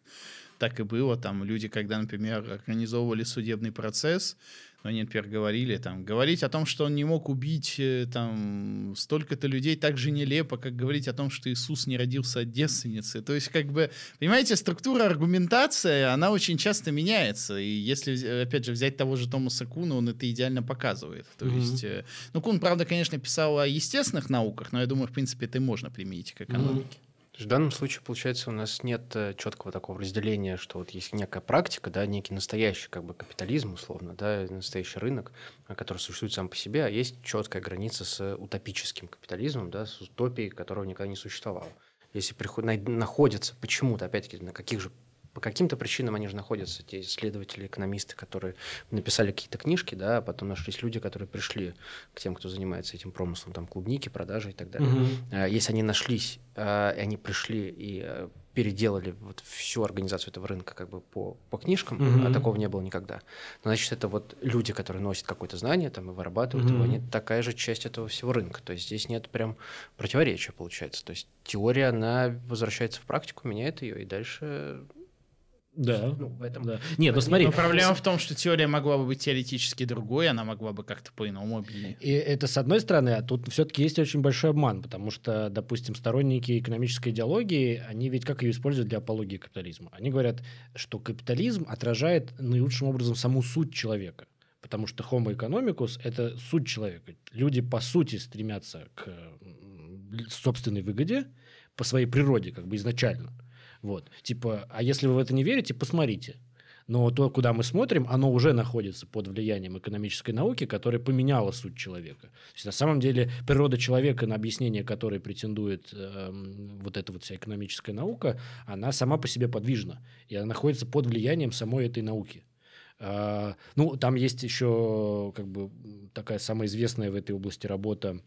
так и было. Там люди, когда, например, организовывали судебный процесс, но они, например, говорили, там, говорить о том, что он не мог убить э, там столько-то людей так же нелепо, как говорить о том, что Иисус не родился от девственницы. То есть, как бы, понимаете, структура аргументации, она очень часто меняется. И если, опять же, взять того же Томаса Куна, он это идеально показывает. То mm-hmm. есть, э, ну, Кун, правда, конечно, писал о естественных науках, но я думаю, в принципе, это можно применить к экономике. Mm-hmm. В данном случае, получается, у нас нет э, четкого такого разделения, что вот есть некая практика, да, некий настоящий как бы капитализм, условно, да, настоящий рынок, э, который существует сам по себе, а есть четкая граница с утопическим капитализмом, да, с утопией, которого никогда не существовало. Если приход... находятся почему-то, опять-таки, на каких же по каким-то причинам они же находятся, те исследователи, экономисты, которые написали какие-то книжки, да, а потом нашлись люди, которые пришли к тем, кто занимается этим промыслом, там, клубники, продажи и так далее. Mm-hmm. Если они нашлись, а, и они пришли и э, переделали вот всю организацию этого рынка как бы по, по книжкам, mm-hmm. а такого не было никогда. Значит, это вот люди, которые носят какое-то знание там и вырабатывают mm-hmm. его, они такая же часть этого всего рынка. То есть здесь нет прям противоречия, получается. То есть теория, она возвращается в практику, меняет ее, и дальше да. Ну, в этом. Да. Нет, ну смотри. Но проблема в том, что теория могла бы быть теоретически другой, она могла бы как-то по-иному объяснить. И это с одной стороны, а тут все-таки есть очень большой обман, потому что, допустим, сторонники экономической идеологии, они ведь как ее используют для апологии капитализма? Они говорят, что капитализм отражает наилучшим образом саму суть человека. Потому что homo economicus – это суть человека. Люди, по сути, стремятся к собственной выгоде по своей природе, как бы изначально – вот. Типа, а если вы в это не верите, посмотрите. Но то, куда мы смотрим, оно уже находится под влиянием экономической науки, которая поменяла суть человека. То есть, на самом деле, природа человека, на объяснение которой претендует э, вот эта вот вся экономическая наука, она сама по себе подвижна. И она находится под влиянием самой этой науки. Э, ну, там есть еще как бы такая самая известная в этой области работа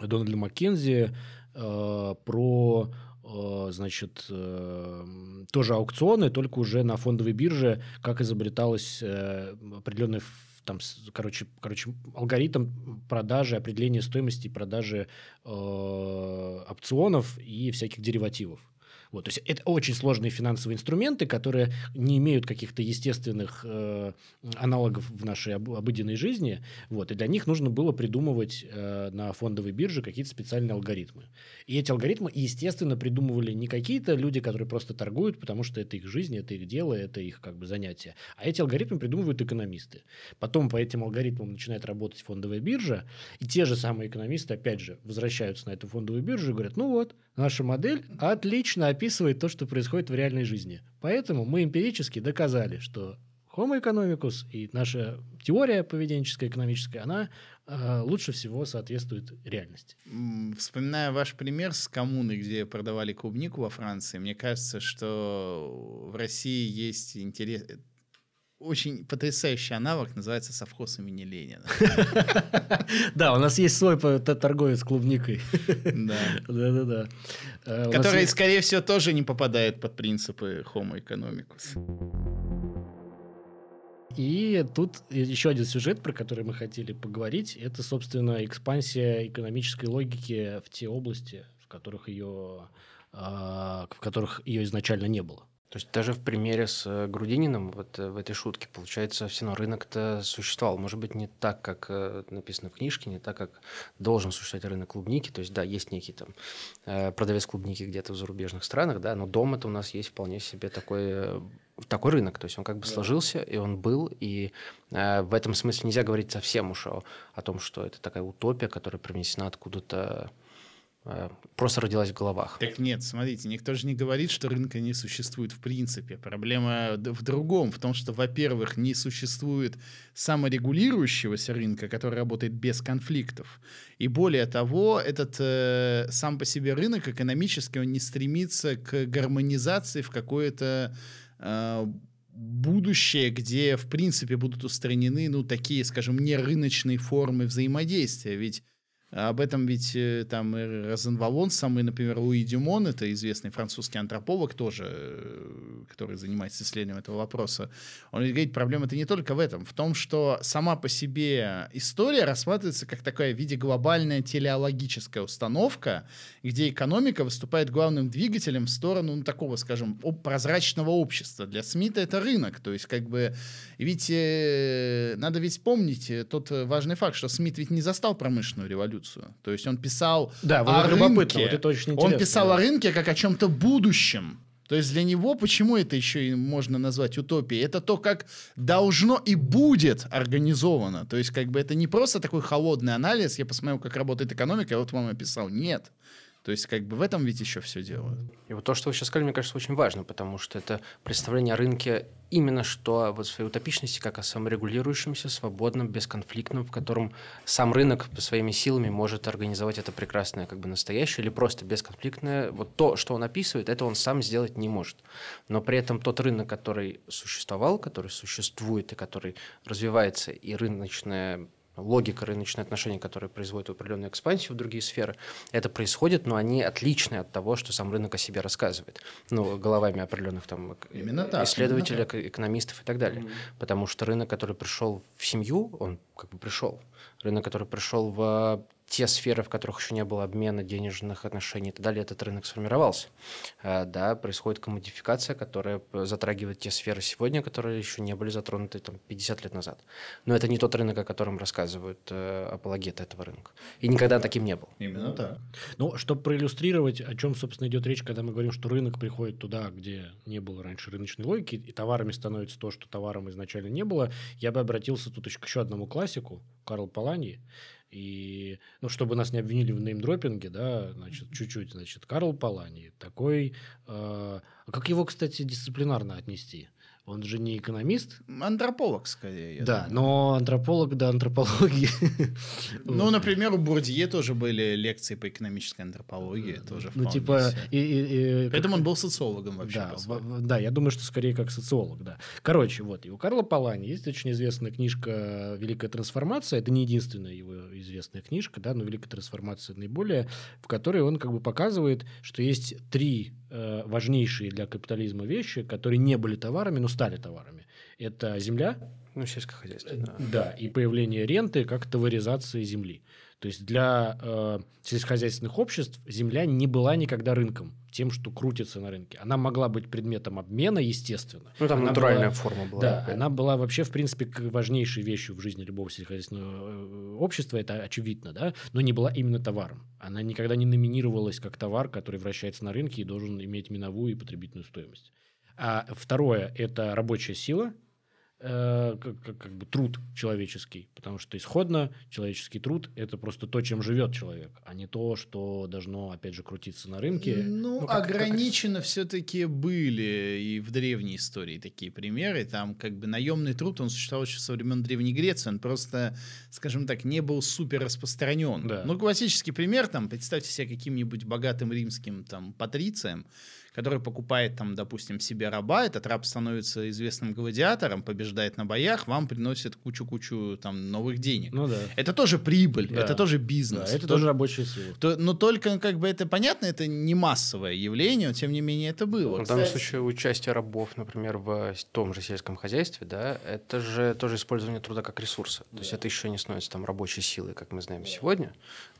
Дональда Маккензи э, про значит, э, тоже аукционы, только уже на фондовой бирже, как изобреталась э, определенный там, короче, короче, алгоритм продажи, определения стоимости продажи э, опционов и всяких деривативов. Вот, то есть это очень сложные финансовые инструменты, которые не имеют каких-то естественных э, аналогов в нашей об, обыденной жизни. Вот, и для них нужно было придумывать э, на фондовой бирже какие-то специальные алгоритмы. И эти алгоритмы, естественно, придумывали не какие-то люди, которые просто торгуют, потому что это их жизнь, это их дело, это их как бы занятие. А эти алгоритмы придумывают экономисты. Потом по этим алгоритмам начинает работать фондовая биржа, и те же самые экономисты, опять же, возвращаются на эту фондовую биржу и говорят, ну вот, наша модель отлично описывает то, что происходит в реальной жизни. Поэтому мы эмпирически доказали, что Homo economicus и наша теория поведенческая, экономическая, она э, лучше всего соответствует реальности. Вспоминая ваш пример с коммуной, где продавали клубнику во Франции, мне кажется, что в России есть интерес, очень потрясающий аналог, называется совхоз имени Ленина. Да, у нас есть свой торговец клубникой. Да. Да-да-да. Э, Который, скорее всего, тоже не попадает под принципы Homo economicus. И тут еще один сюжет, про который мы хотели поговорить, это, собственно, экспансия экономической логики в те области, в которых ее, а, в которых ее изначально не было. То есть даже в примере с э, Грудининым, вот э, в этой шутке, получается, все равно рынок-то существовал. Может быть, не так, как э, написано в книжке, не так, как должен существовать рынок клубники. То есть, да, есть некий там продавец клубники где-то в зарубежных странах, да, но дома-то у нас есть вполне себе такой, такой рынок. То есть он как бы сложился, и он был, и в этом смысле нельзя говорить совсем уж о, о том, что это такая утопия, которая принесена откуда-то Э, просто родилась в головах. Так нет, смотрите, никто же не говорит, что рынка не существует в принципе. Проблема в другом, в том, что, во-первых, не существует саморегулирующегося рынка, который работает без конфликтов. И более того, этот э, сам по себе рынок экономически, он не стремится к гармонизации в какое-то э, будущее, где, в принципе, будут устранены, ну, такие, скажем, нерыночные формы взаимодействия. Ведь об этом ведь э, там Розенвалон, самый, например, Луи Дюмон, это известный французский антрополог тоже, э, который занимается исследованием этого вопроса, он говорит, проблема это не только в этом, в том, что сама по себе история рассматривается как такая в виде глобальная телеологическая установка, где экономика выступает главным двигателем в сторону ну, такого, скажем, прозрачного общества. Для Смита это рынок, то есть как бы, ведь э, надо ведь помнить тот важный факт, что Смит ведь не застал промышленную революцию, революцию. То есть он писал да, о рынке. Вот это очень он писал да. о рынке как о чем-то будущем. То есть для него почему это еще и можно назвать утопией? Это то, как должно и будет организовано. То есть как бы это не просто такой холодный анализ, я посмотрел, как работает экономика, и вот вам описал. Нет. То есть, как бы в этом ведь еще все дело. И вот то, что вы сейчас сказали, мне кажется, очень важно, потому что это представление о рынке именно что вот своей утопичности, как о саморегулирующемся, свободном, бесконфликтном, в котором сам рынок своими силами может организовать это прекрасное, как бы настоящее, или просто бесконфликтное. Вот то, что он описывает, это он сам сделать не может. Но при этом тот рынок, который существовал, который существует и который развивается, и рыночная логика рыночных отношений, которые производят определенную экспансию в другие сферы, это происходит, но они отличны от того, что сам рынок о себе рассказывает. Ну, головами определенных там именно так, исследователей, именно так. экономистов и так далее. Mm-hmm. Потому что рынок, который пришел в семью, он как бы пришел. Рынок, который пришел в те сферы, в которых еще не было обмена денежных отношений и так далее, этот рынок сформировался. А, да, происходит коммодификация, которая затрагивает те сферы сегодня, которые еще не были затронуты там, 50 лет назад. Но это не тот рынок, о котором рассказывают э, апологеты этого рынка. И никогда таким не был. Именно так. Ну, чтобы проиллюстрировать, о чем, собственно, идет речь, когда мы говорим, что рынок приходит туда, где не было раньше рыночной логики, и товарами становится то, что товаром изначально не было, я бы обратился тут еще к еще одному классику, Карл Палани, и, ну, чтобы нас не обвинили в неймдропинге, да, значит, чуть-чуть, значит, Карл Палани, такой... Э, как его, кстати, дисциплинарно отнести? Он же не экономист. Антрополог, скорее. Да, думаю. но антрополог до антропологии. Ну, например, у Бурдье тоже были лекции по экономической антропологии. Тоже ну, типа... Поэтому он был социологом вообще. Да, я думаю, что скорее как социолог, да. Короче, вот, и у Карла Палани есть очень известная книжка «Великая трансформация». Это не единственная его известная книжка, да, но «Великая трансформация» наиболее, в которой он как бы показывает, что есть три э, важнейшие для капитализма вещи, которые не были товарами, но стали товарами. Это земля. Ну, сельское хозяйство. Да. да, и появление ренты как товаризации земли. То есть для э, сельскохозяйственных обществ земля не была никогда рынком, тем, что крутится на рынке. Она могла быть предметом обмена, естественно. Ну, там она натуральная была, форма была. Да, она была вообще, в принципе, важнейшей вещью в жизни любого сельскохозяйственного э, общества, это очевидно, да, но не была именно товаром. Она никогда не номинировалась как товар, который вращается на рынке и должен иметь миновую и потребительную стоимость. А второе – это рабочая сила, э, как, как, как бы труд человеческий, потому что исходно человеческий труд – это просто то, чем живет человек, а не то, что должно, опять же, крутиться на рынке. Ну, ну как, ограниченно как... все-таки были и в древней истории такие примеры. Там как бы наемный труд, он существовал еще со времен Древней Греции, он просто, скажем так, не был супер распространен. Да. Ну, классический пример, там, представьте себе каким-нибудь богатым римским там патрицием, который покупает там, допустим, себе раба, этот раб становится известным гладиатором, побеждает на боях, вам приносит кучу-кучу там новых денег. Ну да. Это тоже прибыль, Да. это тоже бизнес. Да, это То- тоже рабочая сила. то- но только как бы это понятно, это не массовое явление, но тем не менее это было. В данном случае участие рабов, например, в том же сельском хозяйстве, да, это же тоже использование труда как ресурса. То есть это еще не становится там рабочей силой, как мы знаем сегодня,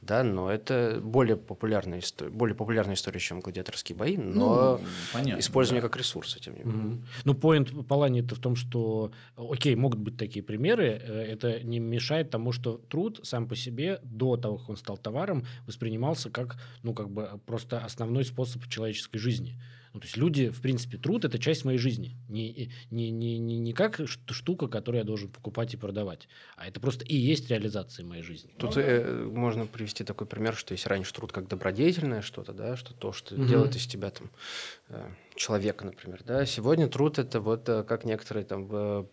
да, но это более популярная история, более популярная история, чем гладиаторские бои, но ну, понятно, использование да. как ресурса, тем не менее. Мгм. Ну, поинт Палани-то в том, что, окей, могут быть такие примеры, э, это не мешает тому, что труд сам по себе до того, как он стал товаром, воспринимался как, ну, как бы просто основной способ человеческой жизни. Ну, то есть люди, в принципе, труд – это часть моей жизни. Не, не, не, не, не как штука, которую я должен покупать и продавать, а это просто и есть реализация моей жизни. Тут э, можно привести такой пример, что если раньше труд как добродетельное что-то, да, что то, что Мгм. делает из тебя там э, человека, например, да, сегодня труд это вот э, как некоторые там э,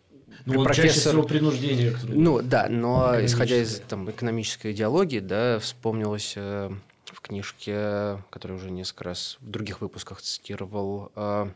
Ну, он чаще профессор- всего принуждение. Ну да, но исходя из там, экономической идеологии, да, вспомнилось э, в книжке, которую уже несколько раз в других выпусках цитировал, э,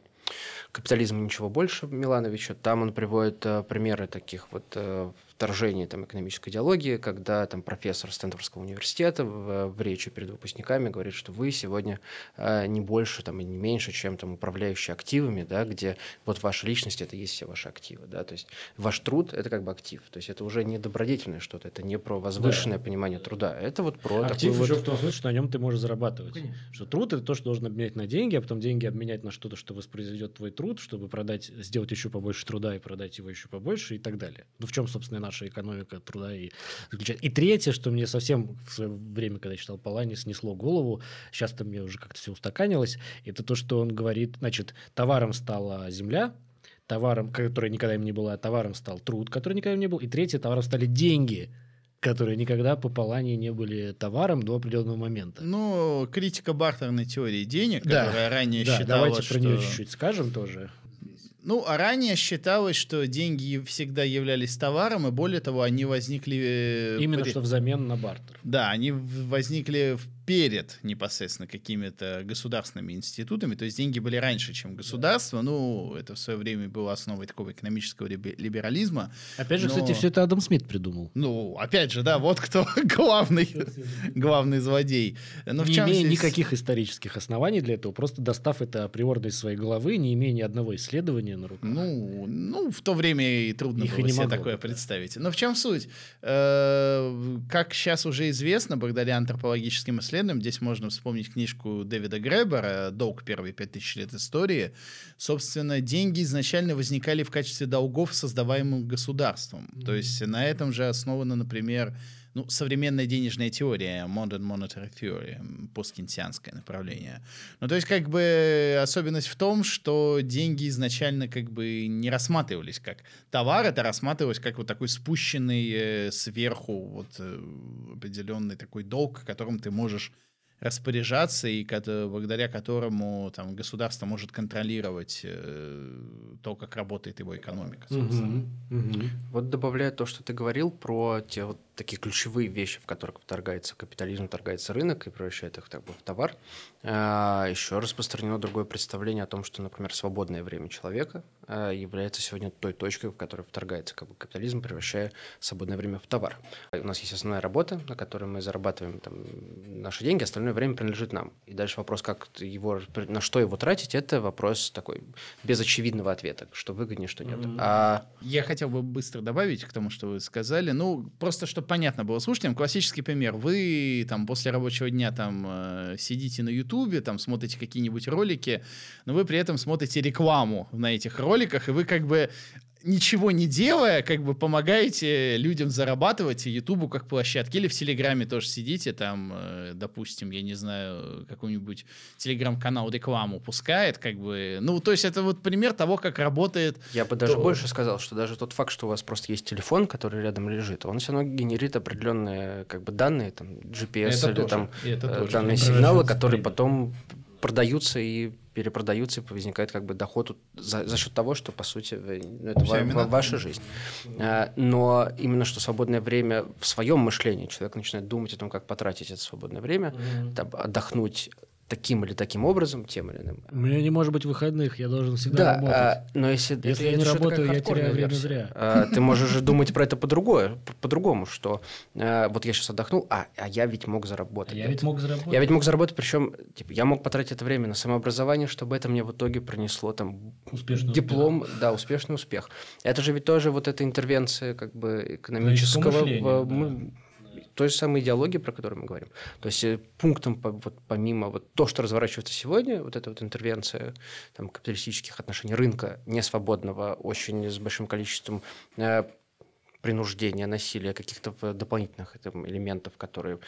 «Капитализм ничего больше» Милановича. Там он приводит э, примеры таких вот э, вторжений там, экономической идеологии, когда там профессор Стэнфордского университета в, в речи перед выпускниками говорит, что вы сегодня э, не больше там, и не меньше, чем там, управляющие активами, да, где вот ваша личность – это есть все ваши активы. Да? То есть ваш труд – это как бы актив. То есть это уже не добродетельное что-то, это не про возвышенное понимание труда, это вот про Актив еще вот... в том смысле, что на нем ты можешь зарабатывать. Конечно. Что труд это то, что должен обменять на деньги, а потом деньги обменять на что-то, что воспроизведет твой труд, чтобы продать, сделать еще побольше труда и продать его еще побольше и так далее. Ну, в чем, собственно, наша экономика труда и заключается. И третье, что мне совсем в свое время, когда я читал Палани, снесло голову, сейчас-то мне уже как-то все устаканилось, это то, что он говорит, значит, товаром стала земля, товаром, которая никогда им не была, товаром стал труд, который никогда им не был, и третье, товаром стали деньги, которые никогда по Палани не были товаром до определенного момента. Ну, критика бартерной теории денег, Да. которая ранее Да, считала, давайте что... про нее чуть-чуть скажем тоже. Ну, а ранее считалось, что деньги всегда являлись товаром, и более того, они возникли... э, Именно при- что взамен на бартер. Да, они возникли в- перед непосредственно какими-то государственными институтами, то есть деньги были раньше, чем государство, ну, это в свое время было основой такого экономического либе- либерализма. Опять же, Но- кстати, все это Адам Смит придумал. Ну, опять же, да, вот кто главный, главный злодей. Но не имея здесь- никаких исторических оснований для этого, просто достав это априорно из своей головы, не имея ни одного исследования на руках. Ну, ну, в то время и трудно Их и было не себе могло такое да. представить. Но в чем суть? Э, Как сейчас уже известно, благодаря антропологическим исследованиям, здесь можно вспомнить книжку Дэвида Гребера «Долг. Первые пять тысяч лет истории». Собственно, деньги изначально возникали в качестве долгов, создаваемых государством. То есть на этом же основана, например, ну, современная денежная теория, modern monetary theory, посткинсианское направление. Ну, то есть, как бы, особенность в том, что деньги изначально как бы не рассматривались как товар, это рассматривалось как вот такой спущенный э, сверху вот э, определенный такой долг, которым ты можешь распоряжаться и благодаря которому там государство может контролировать э, то, как работает его экономика. собственно. Вот добавляя то, что ты говорил про те вот такие ключевые вещи, в которых вторгается капитализм, вторгается рынок и превращает их так бы, в товар, а, еще распространено другое представление о том, что, например, свободное время человека а, является сегодня той точкой, в которой вторгается как бы, капитализм, превращая свободное время в товар. У нас есть основная работа, на которой мы зарабатываем там, наши деньги, остальное время принадлежит нам. И дальше вопрос, как его, на что его тратить, это вопрос такой без очевидного ответа, что выгоднее, что нет. А Я хотел бы быстро добавить к тому, что вы сказали. Ну, просто чтобы понятно было слушателям, классический пример. Вы там после рабочего дня там э, сидите на Ютубе, там смотрите какие-нибудь ролики, но вы при этом смотрите рекламу на этих роликах, и вы как бы ничего не делая, как бы помогаете людям зарабатывать, и Ютубу как площадке. Или в Телеграме тоже сидите, там, э, допустим, я не знаю, какой-нибудь Телеграм-канал рекламу пускает, как бы. Ну, то есть это вот пример того, как работает Я бы даже то- больше сказал, что даже тот факт, что у вас просто есть телефон, который рядом лежит, он все равно генерит определенные как бы данные, там GPS Это или тоже, там это э, тоже. данные сигналы, которые потом продаются и перепродаются, и возникает как бы доход за, за счет того, что, по сути, ну, это ва- ва- ваша жизнь. А, Но именно что свободное время в своем мышлении человек начинает думать о том, как потратить это свободное время, там, отдохнуть таким или таким образом, тем или иным. У меня не может быть выходных, я должен всегда Да, работать. а, но если, Если это- я не это же работаю, я теряю время версия. зря. А, Ты можешь же думать про это по-другому, по-другому, что а, вот я сейчас отдохнул, а, а я ведь мог заработать. А я ведь мог заработать. Я ведь мог заработать, причем, типа, я мог потратить это время на самообразование, чтобы это мне в итоге принесло там Успешный диплом, да, успешный успех. Это же ведь тоже вот эта интервенция как бы экономического, мышления, в- да. Той же самой идеологии, про которую мы говорим. То есть э, пунктом, вот, помимо вот то, что разворачивается сегодня, вот эта вот интервенция там, капиталистических отношений рынка, несвободного, очень с большим количеством э, принуждения, насилия, каких-то в- дополнительных там, элементов, которые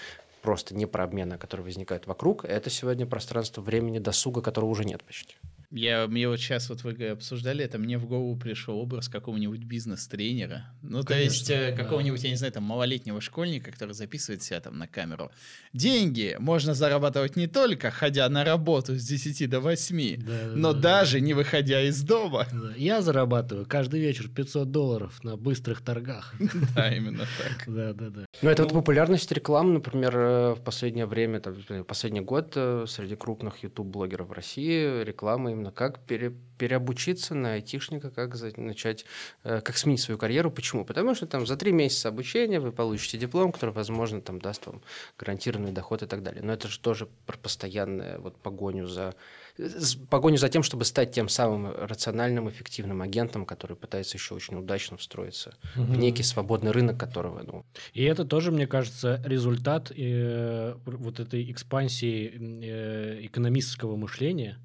просто не про обмен, а которые возникают вокруг, это сегодня пространство времени досуга, которого уже нет почти. Я, мне вот сейчас вот вы обсуждали это, мне в голову пришел образ какого-нибудь бизнес-тренера. Ну, то есть э, да. какого-нибудь, я не знаю, там, малолетнего школьника, который записывает себя там на камеру. Деньги можно зарабатывать не только ходя на работу с 10 до 8, Да, да, но да, даже не выходя из дома. да. Я зарабатываю каждый вечер 500 долларов на быстрых торгах. Да, именно так. Да, да, да. Ну, это вот популярность реклам, например, э, в последнее время, последний год э, среди крупных YouTube-блогеров в России реклама именно как пере- переобучиться на айтишника, как за- начать, э, как сменить свою карьеру. Почему? Потому что там за три месяца обучения вы получите диплом, который, возможно, там даст вам гарантированный доход и так далее. Но это же тоже про постоянную вот погоню за погоню за тем, чтобы стать тем самым рациональным, эффективным агентом, который пытается еще очень удачно встроиться в некий свободный рынок, которого, ну, И это тоже, мне кажется, результат э, вот этой экспансии э, экономистского мышления,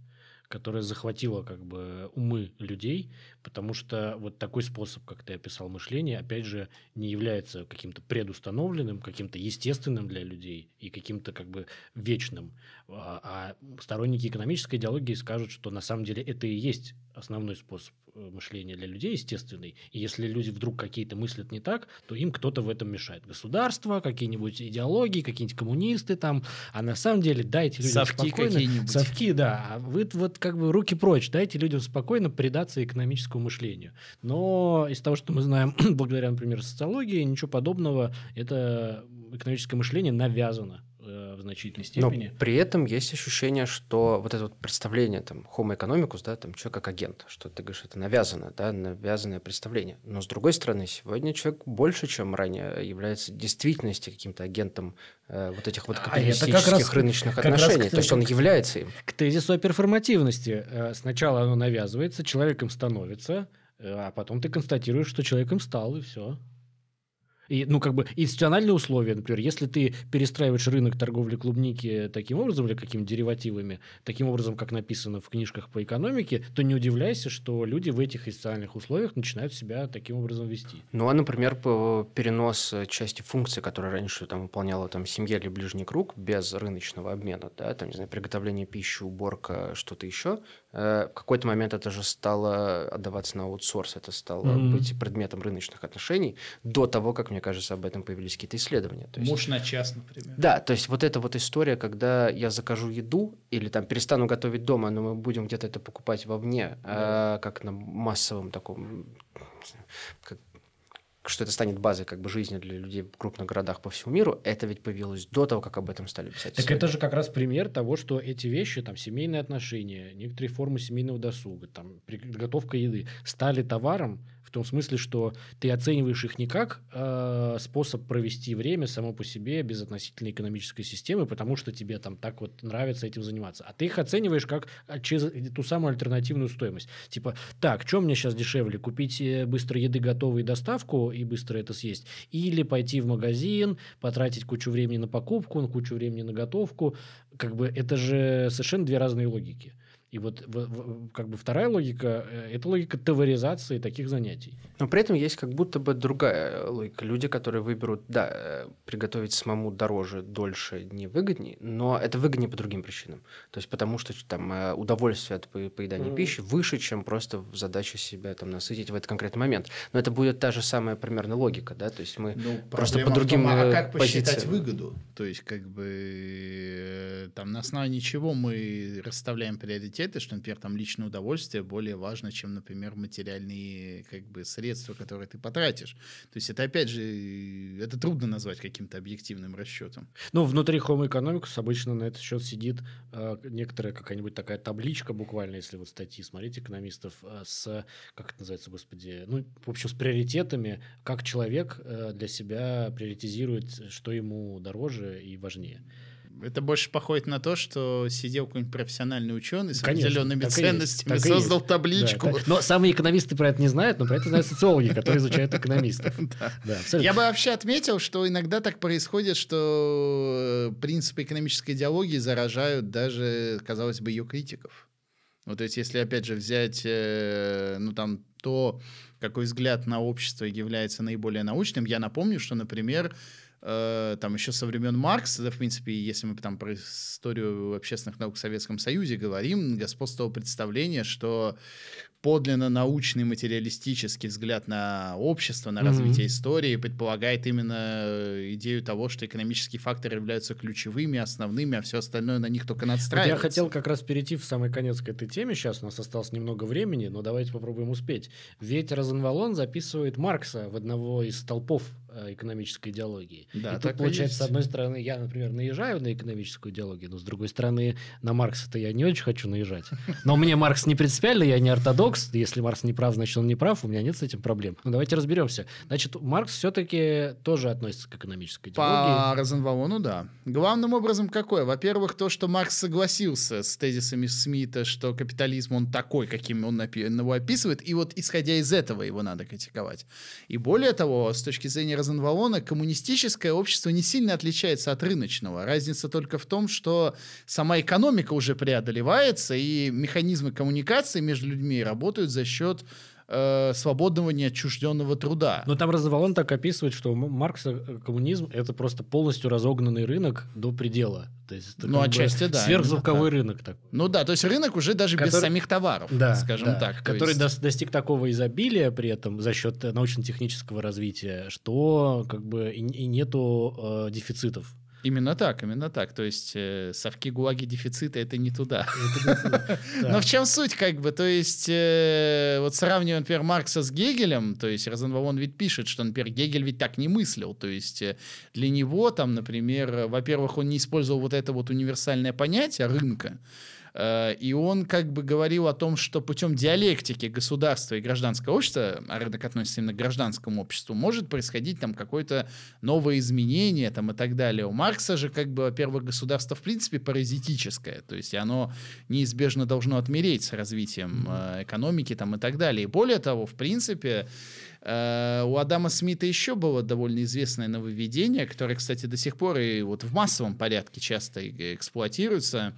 которая захватила как бы умы людей, потому что вот такой способ, как ты описал мышление, опять же, не является каким-то предустановленным, каким-то естественным для людей и каким-то как бы вечным. А, а сторонники экономической идеологии скажут, что на самом деле это и есть основной способ э, мышления для людей, естественный. И если люди вдруг какие-то мыслят не так, то им кто-то в этом мешает. Государство, какие-нибудь идеологии, какие-нибудь коммунисты там. А на самом деле дайте людям Совки спокойно... какие-нибудь. Совки, да. А вы вот как бы руки прочь, дайте людям спокойно предаться экономическому мышлению. Но из того, что мы знаем благодаря, например, социологии, ничего подобного, это экономическое мышление навязано в значительной Но степени. при этом есть ощущение, что вот это вот представление, там, homo economicus, да, там, человек как агент, что ты говоришь, это навязано, да, навязанное представление. Но, с другой стороны, сегодня человек больше, чем ранее, является действительности каким-то агентом э, вот этих вот А капиталистических раз- рыночных как раз отношений. к- То есть он является им. К тезису о перформативности. Э, Сначала оно навязывается, человеком становится, э, а потом ты констатируешь, что человеком стал, и все. И, ну, как бы, институциональные условия, например, если ты перестраиваешь рынок торговли клубники таким образом или какими перевативами, таким образом, как написано в книжках по экономике, то не удивляйся, что люди в этих институциональных условиях начинают себя таким образом вести. Ну, а, например, перенос э, части функций, которые раньше там выполняла там семья или ближний круг без рыночного обмена, да, там, не знаю, приготовление пищи, уборка, что-то еще, в какой-то момент это же стало отдаваться на аутсорс, это стало Мгм. быть предметом рыночных отношений до того, как, мне кажется, об этом появились какие-то исследования. То есть- Муж на час, например. да, то есть вот эта вот история, когда я закажу еду или там перестану готовить дома, но мы будем где-то это покупать вовне, а, как на массовом таком, как- что это станет базой как бы жизни для людей в крупных городах по всему миру, это ведь появилось до того, как об этом стали писать. Так это же как раз пример того, что эти вещи, там, семейные отношения, некоторые формы семейного досуга, там, приготовка еды, стали товаром в том смысле, что ты оцениваешь их не как э, способ провести время само по себе без относительной экономической системы, потому что тебе там так вот нравится этим заниматься, а ты их оцениваешь как а, через ту самую альтернативную стоимость. Типа, так, что мне сейчас дешевле, купить э, быстро еды готовую доставку и быстро это съесть, или пойти в магазин, потратить кучу времени на покупку, кучу времени на готовку. Как бы это же совершенно две разные логики. И вот в- в- как бы вторая логика э, – это логика товаризации таких занятий. Но при этом есть как будто бы другая логика. Люди, которые выберут, да, э, приготовить самому дороже, дольше, невыгоднее, но это выгоднее по другим причинам. То есть потому что там э, удовольствие от по- поедания Мгм. пищи выше, чем просто задача себя там насытить в этот конкретный момент. Но это будет та же самая примерно логика, да, то есть мы... Ну, Просто по другим, том, а э, как посчитать позициям. выгоду? То есть, как бы, там, на основании чего мы расставляем приоритеты приоритеты, что, например, там личное удовольствие более важно, чем, например, материальные как бы средства, которые ты потратишь. То есть это, опять же, это трудно назвать каким-то объективным расчетом. Ну, внутри Home Economics обычно на этот счет сидит э, некоторая какая-нибудь такая табличка буквально, если вот статьи смотреть экономистов, э, с, как это называется, господи, ну, в общем, с приоритетами, как человек э, для себя приоритизирует, что ему дороже и важнее. Это больше походит на то, что сидел какой-нибудь профессиональный ученый с Конечно, определенными ценностями, есть, создал есть. табличку. Да, но самые экономисты про это не знают, но про это знают социологи, которые изучают экономистов. Я бы вообще отметил, что иногда так происходит, что э, принципы экономической идеологии заражают даже, казалось бы, ее критиков. Вот, то есть, если, опять же, взять, э, ну, там, то, какой взгляд на общество является наиболее научным, я напомню, что, например, Э, там еще со времен Маркса, да, в принципе, если мы там про историю общественных наук в Советском Союзе говорим, господствовало представление, что подлинно научный материалистический взгляд на общество, на развитие mm-hmm. истории предполагает именно идею того, что экономические факторы являются ключевыми, основными, а все остальное на них только надстраивается. Вот я хотел как раз перейти в самый конец к этой теме. Сейчас у нас осталось немного времени, но давайте попробуем успеть. Ведь Розенвалон записывает Маркса в одного из столпов э, экономической идеологии. Да, и тут, получается, с одной стороны, я, например, наезжаю на экономическую идеологию, но с другой стороны, на Маркса-то я не очень хочу наезжать. Но мне Маркс не принципиально, я не ортодокс. Если Маркс не прав, значит, он не прав. У меня нет с этим проблем. Ну, давайте разберемся. Значит, Маркс все-таки тоже относится к экономической идеологии. По Розенвалону, да. Главным образом какое? Во-первых, то, что Маркс согласился с тезисами Смита, что капитализм, он такой, каким он его описывает, и вот исходя из этого его надо критиковать. И более того, с точки зрения Розенвалона, коммунистическое общество не сильно отличается от рыночного. Разница только в том, что сама экономика уже преодолевается, и механизмы коммуникации между людьми работают за счет э, свободного неотчужденного труда. Но там Розовалон так описывает, что Маркс э, коммунизм это просто полностью разогнанный рынок до предела. То есть это ну, отчасти, да. Сверхзвуковой рынок такой. Ну да, то есть рынок уже даже который, без самих товаров, да, скажем да, так. Который есть... достиг такого изобилия при этом за счет научно-технического развития, что как бы и, и нету э, дефицитов. Именно так, именно так. То есть э, совки гулаги дефицита это не туда. Но в чем суть, как бы? То есть, э, вот сравнивая, например, Маркса с Гегелем, то есть Розенбаум ведь пишет, что, например, Гегель ведь так не мыслил. То есть э, для него там, например, во-первых, он не использовал вот это вот универсальное понятие рынка, и он как бы говорил о том, что путем диалектики государства и гражданского общества, а рынок относится именно к гражданскому обществу, может происходить там какое-то новое изменение там, и так далее. У Маркса же, как бы, во-первых, государство в принципе паразитическое, то есть оно неизбежно должно отмереть с развитием э, экономики там, и так далее. И более того, в принципе, Uh, у Адама Смита еще было довольно известное нововведение, которое, кстати, до сих пор и вот в массовом порядке часто эксплуатируется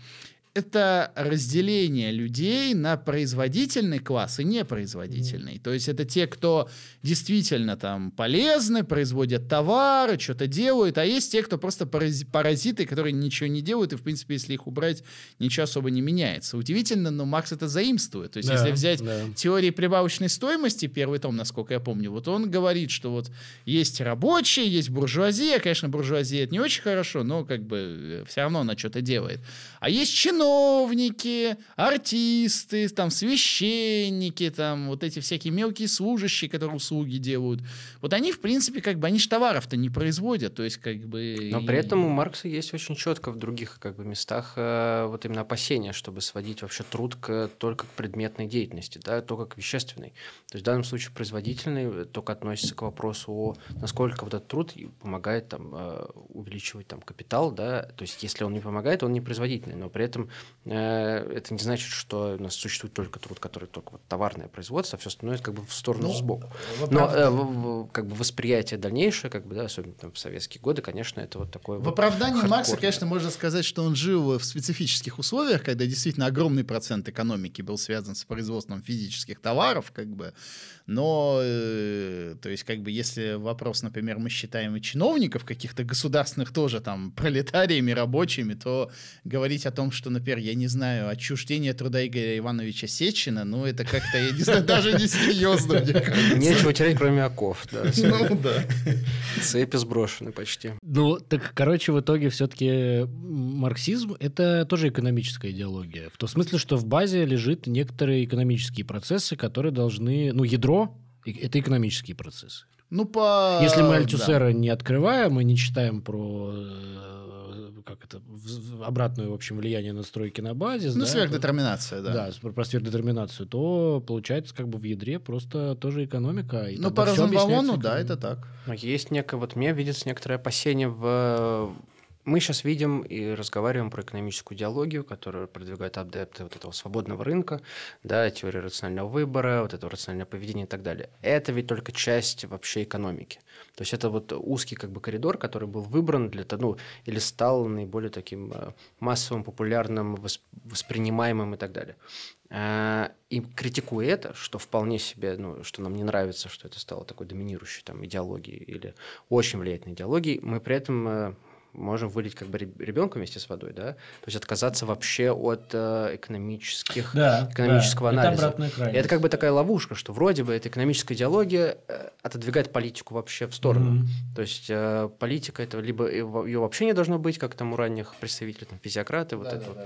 это разделение людей на производительный класс и непроизводительный. Mm. То есть это те, кто действительно там полезны, производят товары, что-то делают, а есть те, кто просто паразиты, которые ничего не делают, и, в принципе, если их убрать, ничего особо не меняется. Удивительно, но Макс это заимствует. То есть да, если взять да. теории прибавочной стоимости, первый том, насколько я помню, вот он говорит, что вот есть рабочие, есть буржуазия, конечно, буржуазия это не очень хорошо, но как бы э, все равно она что-то делает. А есть чиновники, чиновники, артисты, там, священники, там, вот эти всякие мелкие служащие, которые услуги делают. Вот они, в принципе, как бы, они же товаров-то не производят, то есть, как бы... Но при этом у Маркса есть очень четко в других, как бы, местах э, вот именно опасения, чтобы сводить вообще труд к, только к предметной деятельности, да, только к вещественной. То есть, в данном случае производительный только относится к вопросу о насколько вот этот труд помогает там э, увеличивать там капитал, да, то есть, если он не помогает, он не производительный, но при этом Э, это не значит, что у нас существует только труд, который только вот товарное производство, а все остальное как бы в сторону ну, сбоку. Но э, как бы восприятие дальнейшее, как бы, да, особенно там, в советские годы, конечно, это вот такое. В вот оправдании Маркса, конечно, можно сказать, что он жил в специфических условиях, когда действительно огромный процент экономики был связан с производством физических товаров, как бы. Но, э, то есть, как бы, если вопрос, например, мы считаем и чиновников каких-то государственных тоже там пролетариями, рабочими, то говорить о том, что, например, например, я не знаю, отчуждение труда Игоря Ивановича Сечина, ну, это как-то, я не знаю, даже не серьезно, мне кажется. Нечего терять, кроме оков, да. Ну, да. Цепи сброшены почти. Ну, так, короче, в итоге все-таки марксизм — это тоже экономическая идеология. В том смысле, что в базе лежит некоторые экономические процессы, которые должны... Ну, ядро — это экономические процессы. Ну, по... Если мы да. Альтюсера не открываем и не читаем про э, как это, обратное, в общем, влияние настройки на базис, Ну, да, сверхдетерминация, да. да, про, про сверхдетерминацию, то получается как бы в ядре просто тоже экономика. и Ну, по Розенбалону, да, это так. Но есть некое, вот мне видится некоторое опасение в... Мы сейчас видим и разговариваем про экономическую идеологию, которую продвигают адепты вот этого свободного рынка, да, теории рационального выбора, вот этого рационального поведения и так далее. Это ведь только часть вообще экономики. То есть это вот узкий как бы коридор, который был выбран для того, ну, или стал наиболее таким э, массовым, популярным, вос- воспринимаемым и так далее. А, И критикуя это, что вполне себе, ну, что нам не нравится, что это стало такой доминирующей там идеологией или очень влиятельной идеологией, мы при этом э, можем вылить как бы ребенка вместе с водой, да, то есть отказаться вообще от э, экономических, Да, экономического да, анализа. Это обратная И это как бы такая ловушка, что вроде бы эта экономическая идеология э, отодвигает политику вообще в сторону. Мгм. То есть э, политика это либо ее вообще не должно быть, как там у ранних представителей, там, физиократы, вот это вот.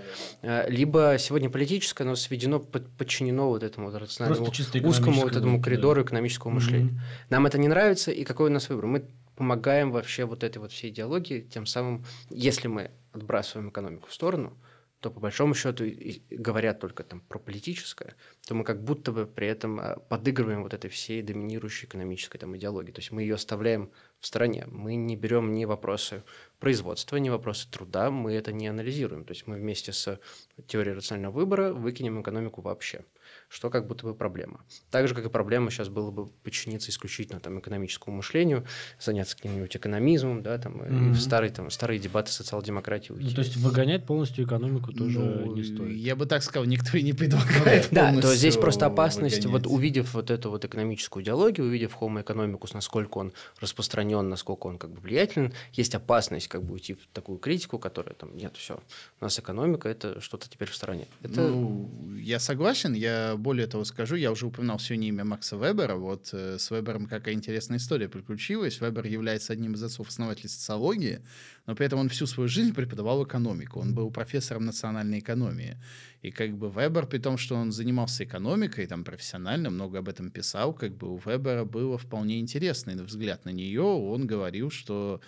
Э, Либо сегодня политическое, но сведено, под- подчинено вот этому вот узкому вот этому коридору да. экономического мышления. Нам это не нравится, и какой у нас выбор? Мы помогаем вообще вот этой вот всей идеологии, тем самым, если мы отбрасываем экономику в сторону, то по большому счету говорят только там про политическое, то мы как будто бы при этом э, подыгрываем вот этой всей доминирующей экономической там идеологии. То есть мы ее оставляем в стороне. Мы не берем ни вопросы производства, ни вопросы труда, мы это не анализируем. То есть мы вместе с теорией рационального выбора выкинем экономику вообще, что как будто бы проблема. Так же, как и проблема сейчас было бы подчиниться исключительно там, экономическому мышлению, заняться каким-нибудь экономизмом, да, там, и Мгм. в старые, там, старые дебаты социал-демократии уйти. Ну, то есть выгонять полностью экономику тоже Ну, не стоит. Я бы так сказал, никто и не предлагает Да, то здесь просто опасность, вот выгонять. увидев вот эту вот экономическую идеологию, увидев Homo economicus, насколько он распространен, насколько он как бы влиятелен, есть опасность как бы уйти в такую критику, которая там, нет, все, у нас экономика, это что-то теперь в стороне. Это... Ну, я согласен. Я более того скажу, я уже упоминал сегодня имя Макса Вебера. Вот э, с Вебером какая интересная история приключилась. Вебер является одним из отцов-основателей социологии, но при этом он всю свою жизнь преподавал экономику. Он был профессором национальной экономии. И как бы Вебер, при том, что он занимался экономикой, там профессионально, много об этом писал, как бы у Вебера было вполне интересный взгляд на нее. Он говорил, что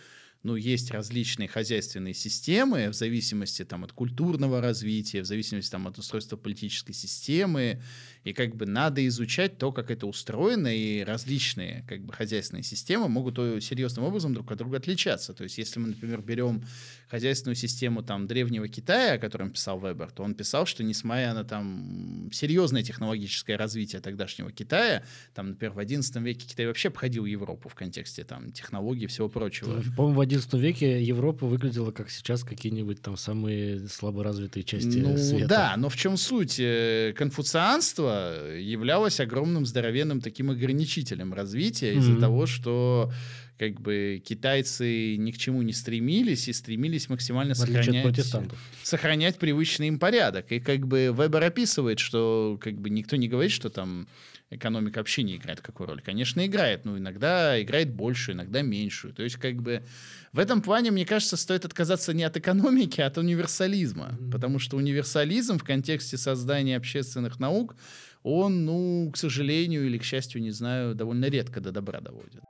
ну, есть различные хозяйственные системы в зависимости там, от культурного развития, в зависимости там, от устройства политической системы, и как бы надо изучать то, как это устроено, и различные как бы хозяйственные системы могут э, серьезным образом друг от друга отличаться. То есть, если мы, например, берем хозяйственную систему там древнего Китая, о котором писал Вебер, то он писал, что несмотря на там серьезное технологическое развитие тогдашнего Китая, там, например, в XI веке Китай вообще обходил Европу в контексте там технологий и всего прочего. По-моему, в XI веке Европа выглядела как сейчас какие-нибудь там самые слаборазвитые части ну, света. да, но в чем суть? Э, Конфуцианство являлось огромным здоровенным таким ограничителем развития из-за Мгм. того, что как бы китайцы ни к чему не стремились и стремились максимально сохранять, сохранять привычный им порядок. И как бы Вебер описывает, что как бы никто не говорит, что там экономика вообще не играет какую роль. Конечно, играет, но иногда играет большую, иногда меньшую. То есть как бы в этом плане, мне кажется, стоит отказаться не от экономики, а от универсализма. Мгм. Потому что универсализм в контексте создания общественных наук, он, ну, к сожалению или к счастью, не знаю, довольно редко до добра доводит.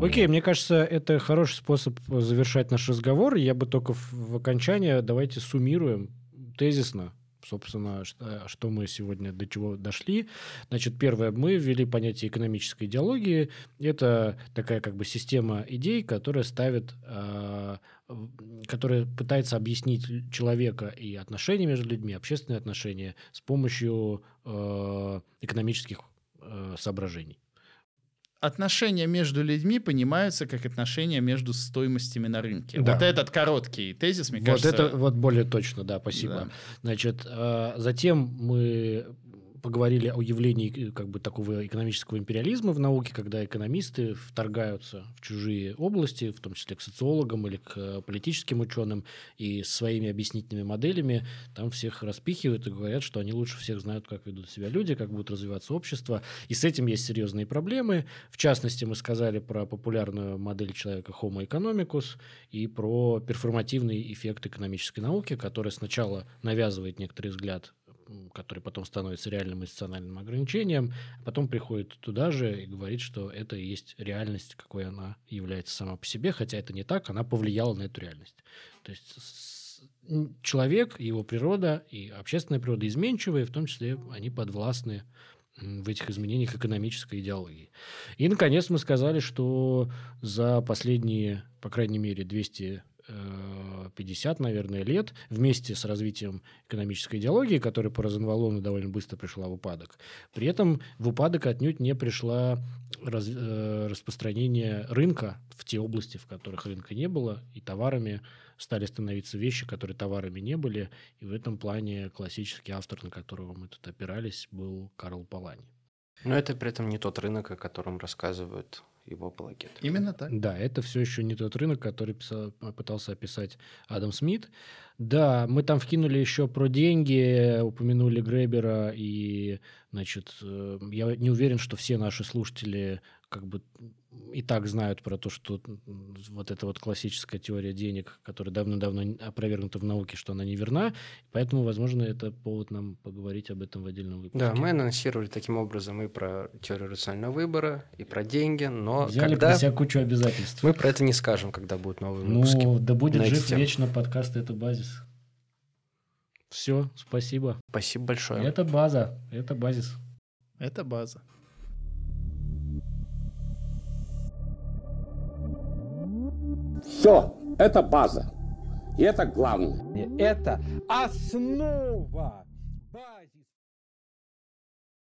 Окей, мне кажется, это хороший способ завершать наш разговор. Я бы только в, в окончание давайте суммируем тезисно, собственно, что, что мы сегодня до чего дошли. Значит, первое, мы ввели понятие экономической идеологии. Это такая как бы система идей, которая ставит, э, которая пытается объяснить человека и отношения между людьми, общественные отношения с помощью э, экономических э, соображений. Отношения между людьми понимаются как отношения между стоимостями на рынке. Да. Вот этот короткий тезис, мне вот кажется... это вот более точно, да, спасибо. Да. Значит, э, затем мы поговорили о явлении как бы такого экономического империализма в науке, когда экономисты вторгаются в чужие области, в том числе к социологам или к политическим ученым, и своими объяснительными моделями там всех распихивают и говорят, что они лучше всех знают, как ведут себя люди, как будут развиваться общество. И с этим есть серьезные проблемы. В частности, мы сказали про популярную модель человека Homo economicus и про перформативный эффект экономической науки, который сначала навязывает некоторый взгляд который потом становится реальным институциональным ограничением, а потом приходит туда же и говорит, что это и есть реальность, какой она является сама по себе, хотя это не так, она повлияла на эту реальность. То есть человек, его природа и общественная природа изменчивые, в том числе они подвластны в этих изменениях экономической идеологии. И, наконец, мы сказали, что за последние, по крайней мере, 200 50, наверное, лет вместе с развитием экономической идеологии, которая по Розенвалону довольно быстро пришла в упадок. При этом в упадок отнюдь не пришла раз, э, распространение рынка в те области, в которых рынка не было, и товарами стали становиться вещи, которые товарами не были. И в этом плане классический автор, на которого мы тут опирались, был Карл Палани. Но это при этом не тот рынок, о котором рассказывают его апологет. Именно так. Да, это все еще не тот рынок, который писал, пытался описать Адам Смит. Да, мы там вкинули еще про деньги, упомянули Гребера, и, значит, э, я не уверен, что все наши слушатели как бы и так знают про то, что вот эта вот классическая теория денег, которая давно-давно опровергнута в науке, что она неверна, поэтому, возможно, это повод нам поговорить об этом в отдельном выпуске. Да, мы анонсировали таким образом и про теорию рационального выбора, и про деньги, но Взяли когда... про себя кучу обязательств. Мы про это не скажем, когда будут новые выпуски. Ну, да будет жив тему. вечно подкаст «Это базис». Все, спасибо. Спасибо большое. Это база, это базис. Это база. Все, это база. И это главное. Это основа.